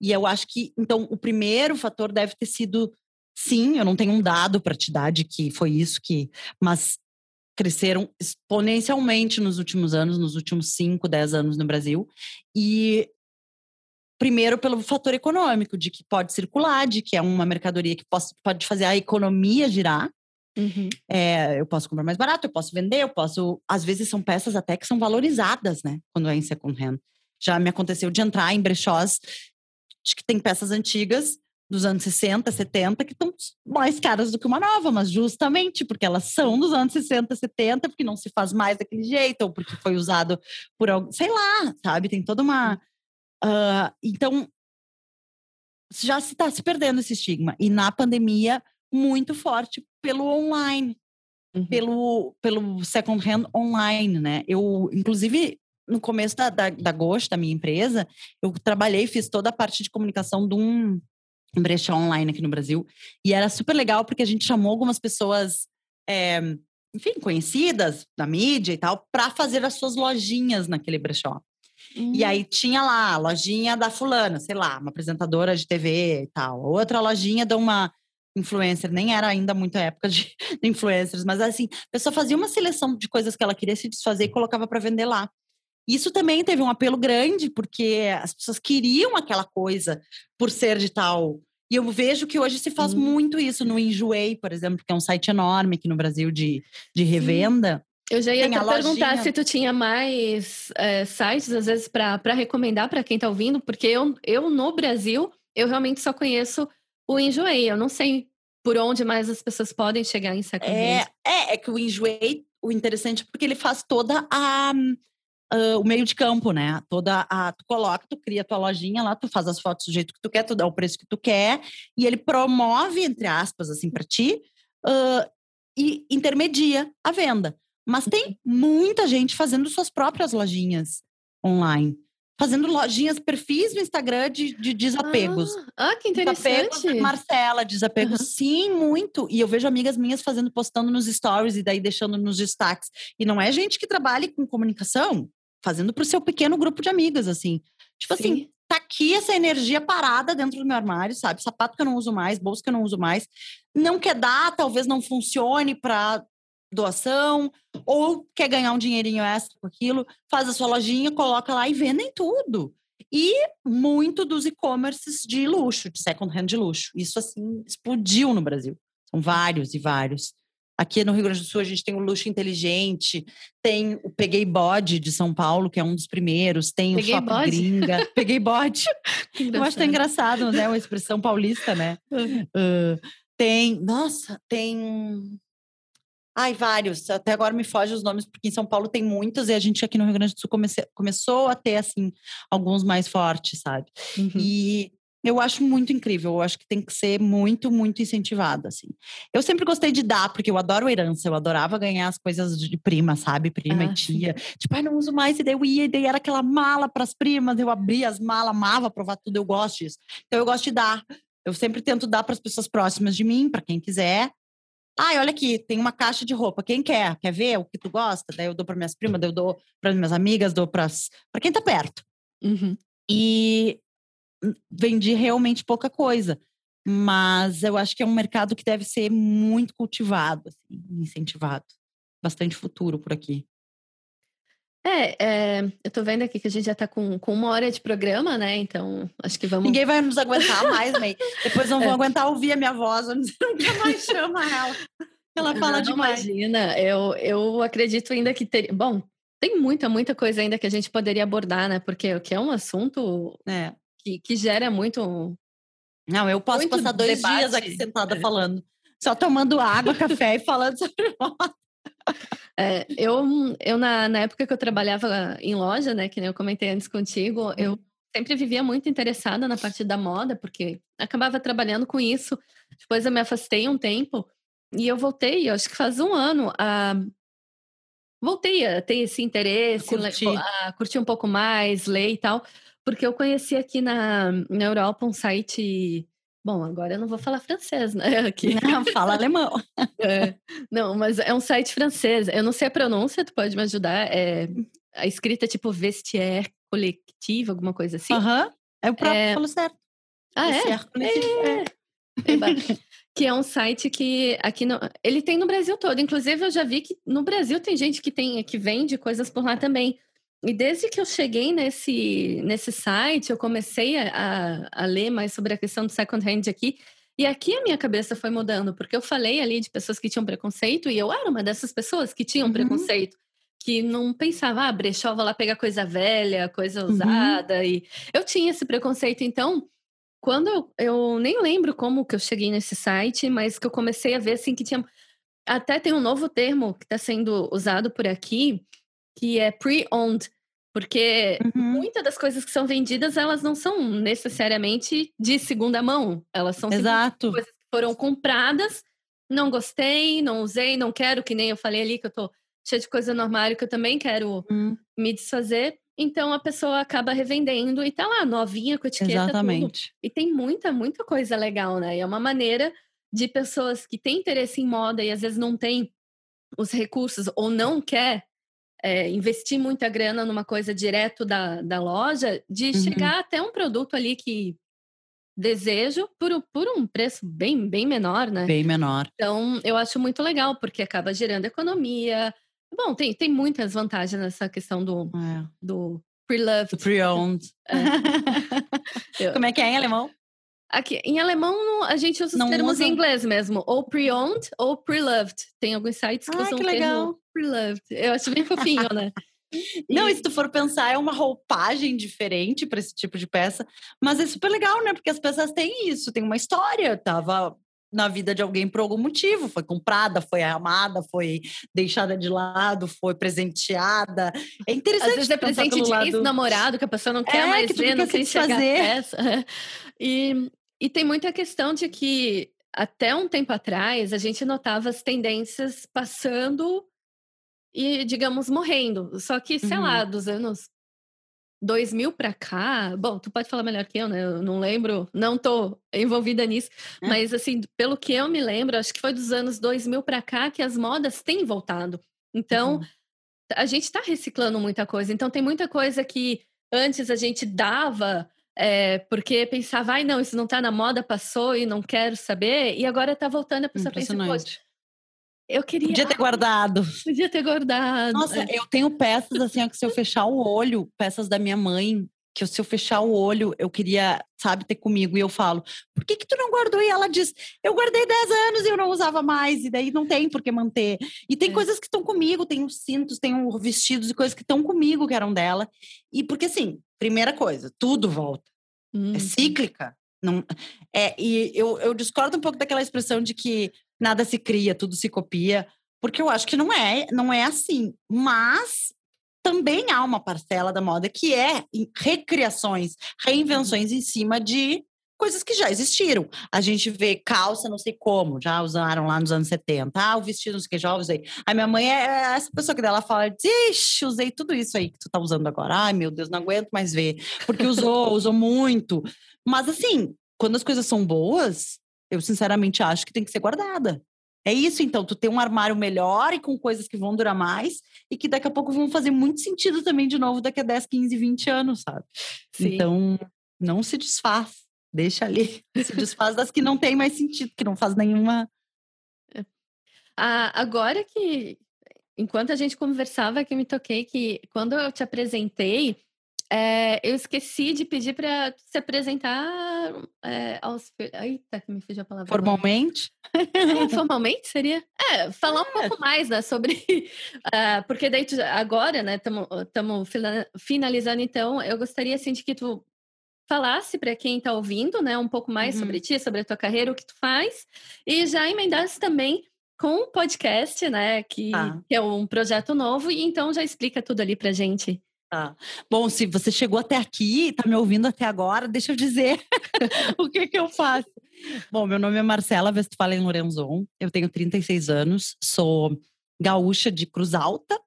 E eu acho que então o primeiro fator deve ter sido sim, eu não tenho um dado para te dar de que foi isso que, mas cresceram exponencialmente nos últimos anos, nos últimos 5, 10 anos no Brasil. E primeiro pelo fator econômico, de que pode circular, de que é uma mercadoria que pode, pode fazer a economia girar. Uhum. É, eu posso comprar mais barato, eu posso vender, eu posso. Às vezes são peças até que são valorizadas, né? Quando é em second hand. Já me aconteceu de entrar em brechós de que tem peças antigas dos anos 60, 70, que estão mais caras do que uma nova, mas justamente porque elas são dos anos 60, 70, porque não se faz mais daquele jeito, ou porque foi usado por alguém, sei lá, sabe? Tem toda uma. Uh, então, já se está se perdendo esse estigma. E na pandemia, muito forte pelo online, uhum. pelo, pelo second hand online, né? Eu, inclusive, no começo da, da, da da minha empresa, eu trabalhei, fiz toda a parte de comunicação de um um brechó online aqui no Brasil. E era super legal porque a gente chamou algumas pessoas, é, enfim, conhecidas da mídia e tal, para fazer as suas lojinhas naquele brechó. Hum. E aí tinha lá a lojinha da fulana, sei lá, uma apresentadora de TV e tal. Outra lojinha de uma influencer, nem era ainda muita época de, de influencers, mas assim, a pessoa fazia uma seleção de coisas que ela queria se desfazer e colocava para vender lá. Isso também teve um apelo grande, porque as pessoas queriam aquela coisa por ser de tal. E eu vejo que hoje se faz hum. muito isso no Enjoei, por exemplo, que é um site enorme aqui no Brasil de, de revenda. Sim. Eu já ia até perguntar se tu tinha mais é, sites, às vezes, para recomendar para quem está ouvindo, porque eu, eu, no Brasil, eu realmente só conheço o Enjoei. Eu não sei por onde mais as pessoas podem chegar em second é, é, é que o Enjoei, o interessante é porque ele faz toda a uh, o meio de campo, né? Toda a, tu coloca, tu cria tua lojinha lá, tu faz as fotos do jeito que tu quer, tu dá o preço que tu quer, e ele promove, entre aspas, assim, para ti, uh, e intermedia a venda. Mas tem uhum. muita gente fazendo suas próprias lojinhas online. Fazendo lojinhas, perfis no Instagram de, de desapegos. Ah, ah, que interessante. Desapegos, Marcela, desapegos, uhum. sim, muito. E eu vejo amigas minhas fazendo, postando nos stories e daí deixando nos destaques. E não é gente que trabalhe com comunicação, fazendo para o seu pequeno grupo de amigas, assim. Tipo assim, Sim. assim, tá aqui essa energia parada dentro do meu armário, sabe? Sapato que eu não uso mais, bolsa que eu não uso mais. Não quer dar, talvez não funcione para doação, ou quer ganhar um dinheirinho extra com aquilo, faz a sua lojinha, coloca lá e vendem tudo. E muito dos e-commerces de luxo, de second hand de luxo. Isso, assim, explodiu no Brasil. São vários e vários. Aqui no Rio Grande do Sul a gente tem o Luxo Inteligente, tem o Peguei Bode de São Paulo, que é um dos primeiros, tem Peguei o Shop bode? Gringa. Peguei Bode. Eu acho tão engraçado, né? Uma expressão paulista, né? Uh, tem, nossa, tem Ai, vários. Até agora me foge os nomes, porque em São Paulo tem muitos e a gente aqui no Rio Grande do Sul comece, começou a ter, assim, alguns mais fortes, sabe? Uhum. E eu acho muito incrível, eu acho que tem que ser muito, muito incentivado, assim. Eu sempre gostei de dar, porque eu adoro herança, eu adorava ganhar as coisas de prima, sabe? Prima ah, e tia. Sim. Tipo, ai, não uso mais, e daí eu ia, e daí era aquela mala para as primas, eu abria as malas, amava provar tudo, eu gosto disso. Então eu gosto de dar. Eu sempre tento dar para as pessoas próximas de mim, para quem quiser. Ai, olha aqui, tem uma caixa de roupa. Quem quer? Quer ver o que tu gosta? Daí eu dou para minhas primas, daí eu dou para minhas amigas, dou para quem tá perto. Uhum. E vendi realmente pouca coisa. Mas eu acho que é um mercado que deve ser muito cultivado, assim, incentivado. Bastante futuro por aqui. É, é, eu tô vendo aqui que a gente já tá com, com uma hora de programa, né? Então, acho que vamos. Ninguém vai nos aguentar mais, May. Depois não vão é. aguentar ouvir a minha voz, nunca mais chama ela. Ela fala não, demais. Imagina, eu, eu acredito ainda que teria. Bom, tem muita, muita coisa ainda que a gente poderia abordar, né? Porque o que é um assunto é que, que gera muito. Não, eu posso passar dois debate. dias aqui sentada é. falando, só tomando água, café e falando sobre moda. É, eu, eu na, na época que eu trabalhava em loja, né, que nem eu comentei antes contigo, eu sempre vivia muito interessada na parte da moda, porque acabava trabalhando com isso. Depois eu me afastei um tempo e eu voltei, acho que faz um ano, a voltei a ter esse interesse, curtir. a curtir um pouco mais, ler e tal, porque eu conheci aqui na, na Europa um site. Bom, agora eu não vou falar francês, né? Aqui. Não, fala alemão. É, não, mas é um site francês. Eu não sei a pronúncia, tu pode me ajudar. É, a escrita é tipo vestiaire coletivo, alguma coisa assim. Aham, uhum. é o próprio é... falou certo. Ah, vestiaire é? Coletivo. É. é. que é um site que aqui no, ele tem no Brasil todo. Inclusive, eu já vi que no Brasil tem gente que tem que vende coisas por lá também. E desde que eu cheguei nesse, nesse site, eu comecei a, a, ler mais sobre a questão do second hand aqui. E aqui a minha cabeça foi mudando, porque eu falei ali de pessoas que tinham preconceito, e eu era uma dessas pessoas que tinham uhum. preconceito, que não pensava, ah, brechó, vou lá pegar coisa velha, coisa uhum. usada. Uhum. E eu tinha esse preconceito. Então, quando eu, eu, nem lembro como que eu cheguei nesse site, mas que eu comecei a ver assim que tinha. Até tem um novo termo que está sendo usado por aqui, que é pre-owned, porque uhum. muitas das coisas que são vendidas, elas não são necessariamente de segunda mão. Elas são Exato. coisas que foram compradas, não gostei, não usei, não quero, que nem eu falei ali, que eu tô cheia de coisa no armário que eu também quero uhum. me desfazer. Então a pessoa acaba revendendo e tá lá, novinha, com etiqueta. Exatamente. Tudo. E tem muita, muita coisa legal, né? E é uma maneira de pessoas que têm interesse em moda e às vezes não tem os recursos ou não quer é, investir muita grana numa coisa direto da, da loja, de uhum. chegar até um produto ali que desejo por, por um preço bem, bem menor, né? Bem menor. Então, eu acho muito legal, porque acaba gerando economia. Bom, tem, tem muitas vantagens nessa questão do, é. do pre-loved. Pre-owned. É. Como é que é em alemão? Aqui, em alemão, a gente usa os não termos usa... em inglês mesmo. Ou pre-owned ou pre-loved. Tem alguns sites que ah, usam que legal. pre-loved. Eu acho bem fofinho, né? Não, e se tu for pensar, é uma roupagem diferente para esse tipo de peça, mas é super legal, né? Porque as peças têm isso, tem uma história. Tava na vida de alguém por algum motivo, foi comprada, foi amada, foi deixada de lado, foi presenteada. É interessante. Às vezes é presente de ex-namorado que a pessoa não quer é, mais ver, não quer fazer. Peça. E e tem muita questão de que até um tempo atrás a gente notava as tendências passando e, digamos, morrendo. Só que, sei uhum. lá, dos anos 2000 para cá, bom, tu pode falar melhor que eu, né? Eu não lembro, não tô envolvida nisso, é. mas assim, pelo que eu me lembro, acho que foi dos anos 2000 para cá que as modas têm voltado. Então, uhum. a gente está reciclando muita coisa. Então, tem muita coisa que antes a gente dava é, porque pensava, ai, não, isso não tá na moda, passou e não quero saber. E agora tá voltando, a pessoa pensa, poxa, eu queria. Podia ter guardado. Podia ter guardado. Nossa, é. eu tenho peças assim, ó, que se eu fechar o olho, peças da minha mãe, que se eu fechar o olho, eu queria, sabe, ter comigo. E eu falo, por que que tu não guardou? E ela diz, eu guardei 10 anos e eu não usava mais. E daí não tem por que manter. E tem é. coisas que estão comigo, tem os cintos, tem os vestidos e coisas que estão comigo, que eram dela. E porque assim, primeira coisa, tudo volta. É uhum. É cíclica. Não, é, e eu, eu discordo um pouco daquela expressão de que nada se cria, tudo se copia, porque eu acho que não é, não é assim. Mas também há uma parcela da moda que é recriações, reinvenções em cima de coisas que já existiram. A gente vê calça, não sei como, já usaram lá nos anos 70. Ah, o vestido, não sei o que, já usei. A minha mãe é, é essa pessoa que dela fala, ixi, usei tudo isso aí que tu tá usando agora. Ai, meu Deus, não aguento mais ver. Porque usou, usou muito. Mas assim, quando as coisas são boas, eu sinceramente acho que tem que ser guardada. É isso, então, tu tem um armário melhor e com coisas que vão durar mais e que daqui a pouco vão fazer muito sentido também de novo daqui a 10, 15, 20 anos, sabe? Sim. Então, não se desfaz. Deixa ali, se desfaz das que não tem mais sentido, que não faz nenhuma. É. Ah, agora que, enquanto a gente conversava, que me toquei que quando eu te apresentei, é, eu esqueci de pedir para se apresentar é, aos. Eita, que me fugiu a palavra. Formalmente? Formalmente seria? É, falar um é. pouco mais, né, sobre. Uh, porque daí tu, agora, né, estamos finalizando, então, eu gostaria, assim, de que tu falasse para quem está ouvindo, né, um pouco mais uhum. sobre ti, sobre a tua carreira, o que tu faz, e já emendasse também com o podcast, né, que, ah. que é um projeto novo, e então já explica tudo ali para gente. Tá. Bom, se você chegou até aqui, está me ouvindo até agora, deixa eu dizer o que, que eu faço. Bom, meu nome é Marcela Westphalen Lorenzon, eu tenho 36 anos, sou gaúcha de Cruz Alta,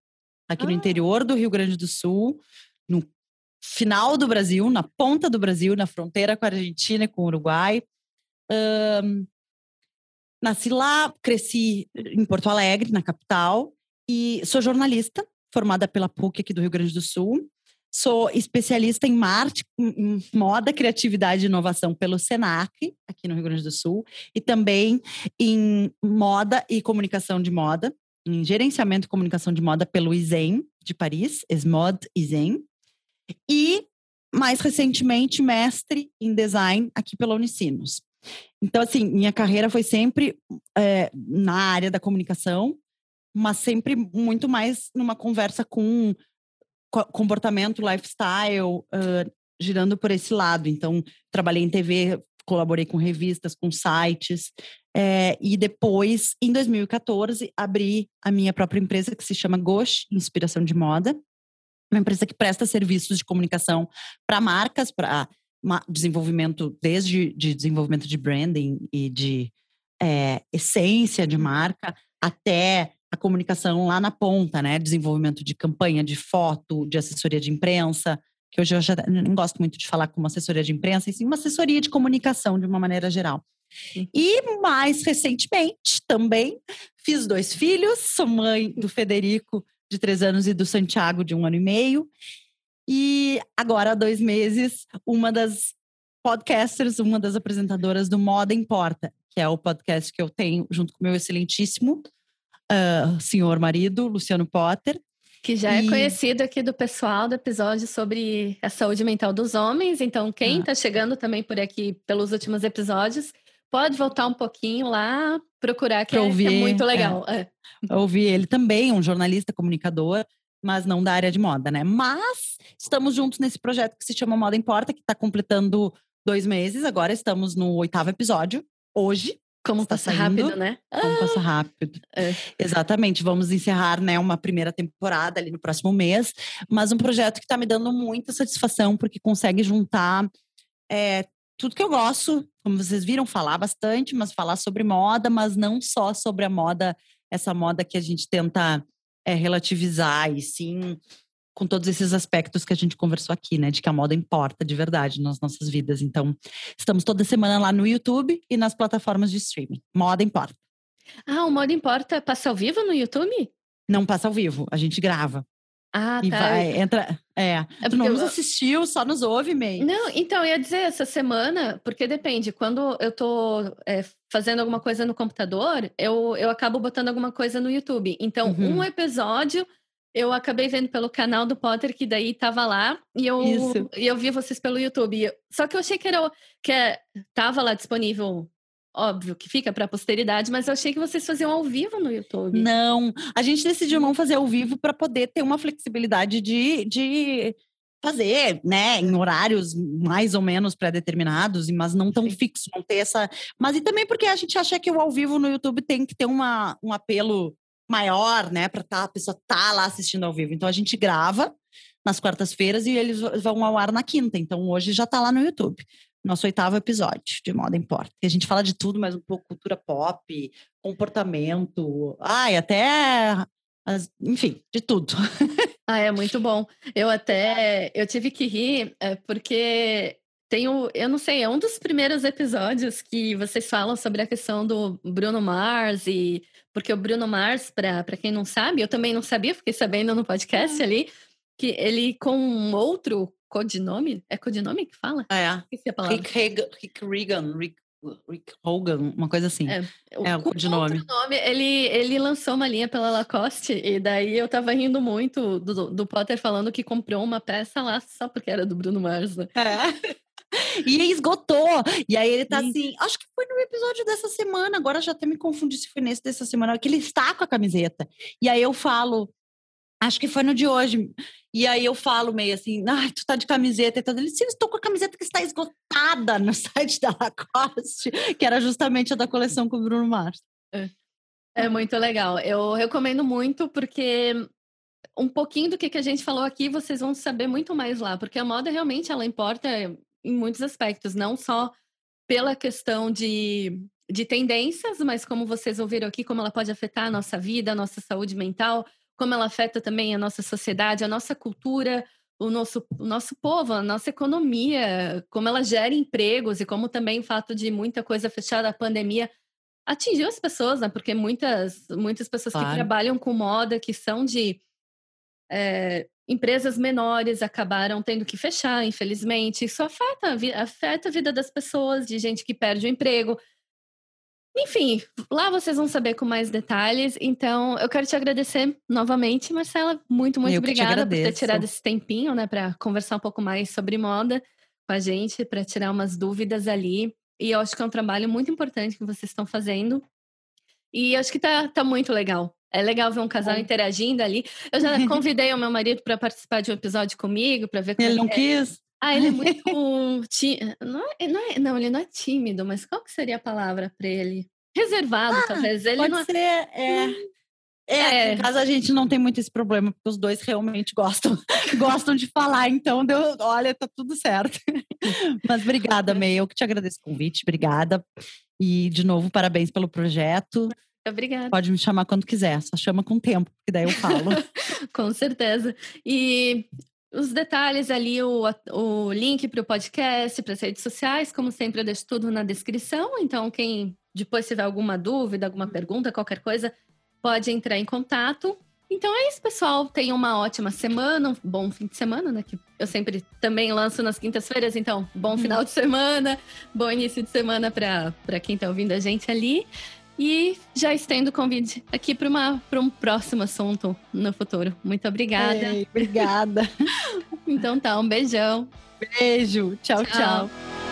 aqui ah. no interior do Rio Grande do Sul, no final do Brasil, na ponta do Brasil, na fronteira com a Argentina e com o Uruguai. Um, nasci lá, cresci em Porto Alegre, na capital, e sou jornalista, formada pela PUC aqui do Rio Grande do Sul. Sou especialista em marketing, em moda, criatividade e inovação pelo SENAC, aqui no Rio Grande do Sul, e também em moda e comunicação de moda, em gerenciamento e comunicação de moda pelo ISEM de Paris, ESMOD ISEM, e mais recentemente mestre em design aqui pela Unicinos. Então, assim, minha carreira foi sempre é, na área da comunicação, mas sempre muito mais numa conversa com comportamento, lifestyle, uh, girando por esse lado. Então, trabalhei em TV, colaborei com revistas, com sites, é, e depois, em 2014, abri a minha própria empresa que se chama Gosh Inspiração de Moda, uma empresa que presta serviços de comunicação para marcas, para desenvolvimento, desde de desenvolvimento de branding e de é, essência de marca, até a comunicação lá na ponta, né? Desenvolvimento de campanha, de foto, de assessoria de imprensa, que hoje eu já não gosto muito de falar como assessoria de imprensa, e sim uma assessoria de comunicação de uma maneira geral. E mais recentemente também fiz dois filhos, sou mãe do Federico, de três anos, e do Santiago, de um ano e meio. E agora, há dois meses, uma das podcasters, uma das apresentadoras do Moda Importa, que é o podcast que eu tenho junto com meu excelentíssimo uh, senhor marido, Luciano Potter. Que já é e... é conhecido aqui do pessoal do episódio sobre a saúde mental dos homens. Então, quem está ah. chegando também por aqui pelos últimos episódios, pode voltar um pouquinho lá, procurar, que, é, ouvir, que é, muito legal. É. É. Ouvir ele também, um jornalista, comunicador, mas não da área de moda, né? Mas estamos juntos nesse projeto que se chama Moda Importa, que está completando dois meses. Agora estamos no oitavo episódio, hoje. Como passa rápido, né? Como passa ah! rápido. É. Exatamente. Vamos encerrar né, uma primeira temporada ali no próximo mês, mas um projeto que está me dando muita satisfação, porque consegue juntar é, tudo que eu gosto, como vocês viram, falar bastante, mas falar sobre moda, mas não só sobre a moda, essa moda que a gente tenta é, relativizar, e sim com todos esses aspectos que a gente conversou aqui, né? De que a moda importa de verdade nas nossas vidas. Então, estamos toda semana lá no YouTube e nas plataformas de streaming. Moda importa. Ah, o Moda Importa passa ao vivo no YouTube? Não passa ao vivo, a gente grava. Ah, e tá. vai, entra. É. é tu não nos assistiu, só nos ouve, meio. Não, então, eu ia dizer, essa semana, porque depende, quando eu tô é, fazendo alguma coisa no computador, eu, eu acabo botando alguma coisa no YouTube. Então, uhum. um episódio eu acabei vendo pelo canal do Potter, que daí tava lá, e eu, e eu vi vocês pelo YouTube. Só que eu achei que era que é, tava lá disponível óbvio que fica para a posteridade, mas eu achei que vocês faziam ao vivo no YouTube. Não, a gente decidiu não fazer ao vivo para poder ter uma flexibilidade de, de fazer, né, em horários mais ou menos pré-determinados, mas não tão fixo, não ter essa. Mas e também porque a gente acha que o ao vivo no YouTube tem que ter uma, um apelo maior, né, para tá, a pessoa tá lá assistindo ao vivo. Então a gente grava nas quartas-feiras e eles vão ao ar na quinta. Então hoje já tá lá no YouTube. Nosso oitavo episódio de Moda Importa. E a gente fala de tudo, mas um pouco cultura pop, comportamento, ai, até as, enfim, de tudo. Ah, é muito bom. Eu até eu tive que rir é, porque tenho, eu não sei, é um dos primeiros episódios que vocês falam sobre a questão do Bruno Mars e porque o Bruno Mars, para quem não sabe, eu também não sabia, fiquei sabendo no podcast é. ali, que ele com um outro codinome, é codinome que fala? É. Esqueci a palavra. Rick, Hagan, Rick Regan, Rick, Rick Hogan, uma coisa assim. É, é o codinome. Nome, ele, ele lançou uma linha pela Lacoste e daí eu tava rindo muito do, do Potter falando que comprou uma peça lá só porque era do Bruno Mars. Né? É. E esgotou. E aí ele tá assim, acho que foi no episódio dessa semana, agora já até me confundi se foi nesse dessa semana, que ele está com a camiseta. E aí eu falo, acho que foi no de hoje. E aí eu falo meio assim, ai, tu tá de camiseta e tal. Ele, sim, estou com a camiseta que está esgotada no site da Lacoste, que era justamente a da coleção com o Bruno Mars. É. é muito legal. Eu recomendo muito porque um pouquinho do que, que a gente falou aqui, vocês vão saber muito mais lá, porque a moda realmente ela importa em muitos aspectos, não só pela questão de, de tendências, mas como vocês ouviram aqui, como ela pode afetar a nossa vida, a nossa saúde mental, como ela afeta também a nossa sociedade, a nossa cultura, o nosso, o nosso povo, a nossa economia, como ela gera empregos e como também o fato de muita coisa fechada, a pandemia atingiu as pessoas, né? Porque muitas, muitas pessoas claro. que trabalham com moda, que são de é, empresas menores, acabaram tendo que fechar, infelizmente. Isso afeta, afeta a vida das pessoas, de gente que perde o emprego. Enfim, lá vocês vão saber com mais detalhes. Então, eu quero te agradecer novamente, Marcela. Muito, muito eu obrigada por ter tirado esse tempinho, né, para conversar um pouco mais sobre moda com a gente, para tirar umas dúvidas ali. E eu acho que é um trabalho muito importante que vocês estão fazendo. E acho que tá, tá muito legal. É legal ver um casal é. interagindo ali. Eu já convidei o meu marido para participar de um episódio comigo, para ver como Ele não é. quis? Ah, ele é muito. Não, é, não, é, não, ele não é tímido, mas qual que seria a palavra para ele? Reservado, ah, talvez. Ele pode não... ser. É... Hum, é, é. em casa a gente não tem muito esse problema, porque os dois realmente gostam, gostam de falar, então deu, olha, tá tudo certo. Mas obrigada, May, eu que te agradeço o convite, obrigada. E, de novo, parabéns pelo projeto. Obrigada. Pode me chamar quando quiser, só chama com tempo, que daí eu falo. com certeza. E os detalhes ali, o, o link para o podcast, para as redes sociais, como sempre, eu deixo tudo na descrição. Então, quem depois tiver alguma dúvida, alguma pergunta, qualquer coisa, pode entrar em contato. Então é isso, pessoal. Tenham uma ótima semana, um bom fim de semana, né? Que eu sempre também lanço nas quintas-feiras, então, bom final de semana, bom início de semana para quem está ouvindo a gente ali. E já estendo o convite aqui para um próximo assunto no futuro. Muito obrigada. Ei, obrigada. então tá, um beijão. Beijo. tchau. tchau. tchau.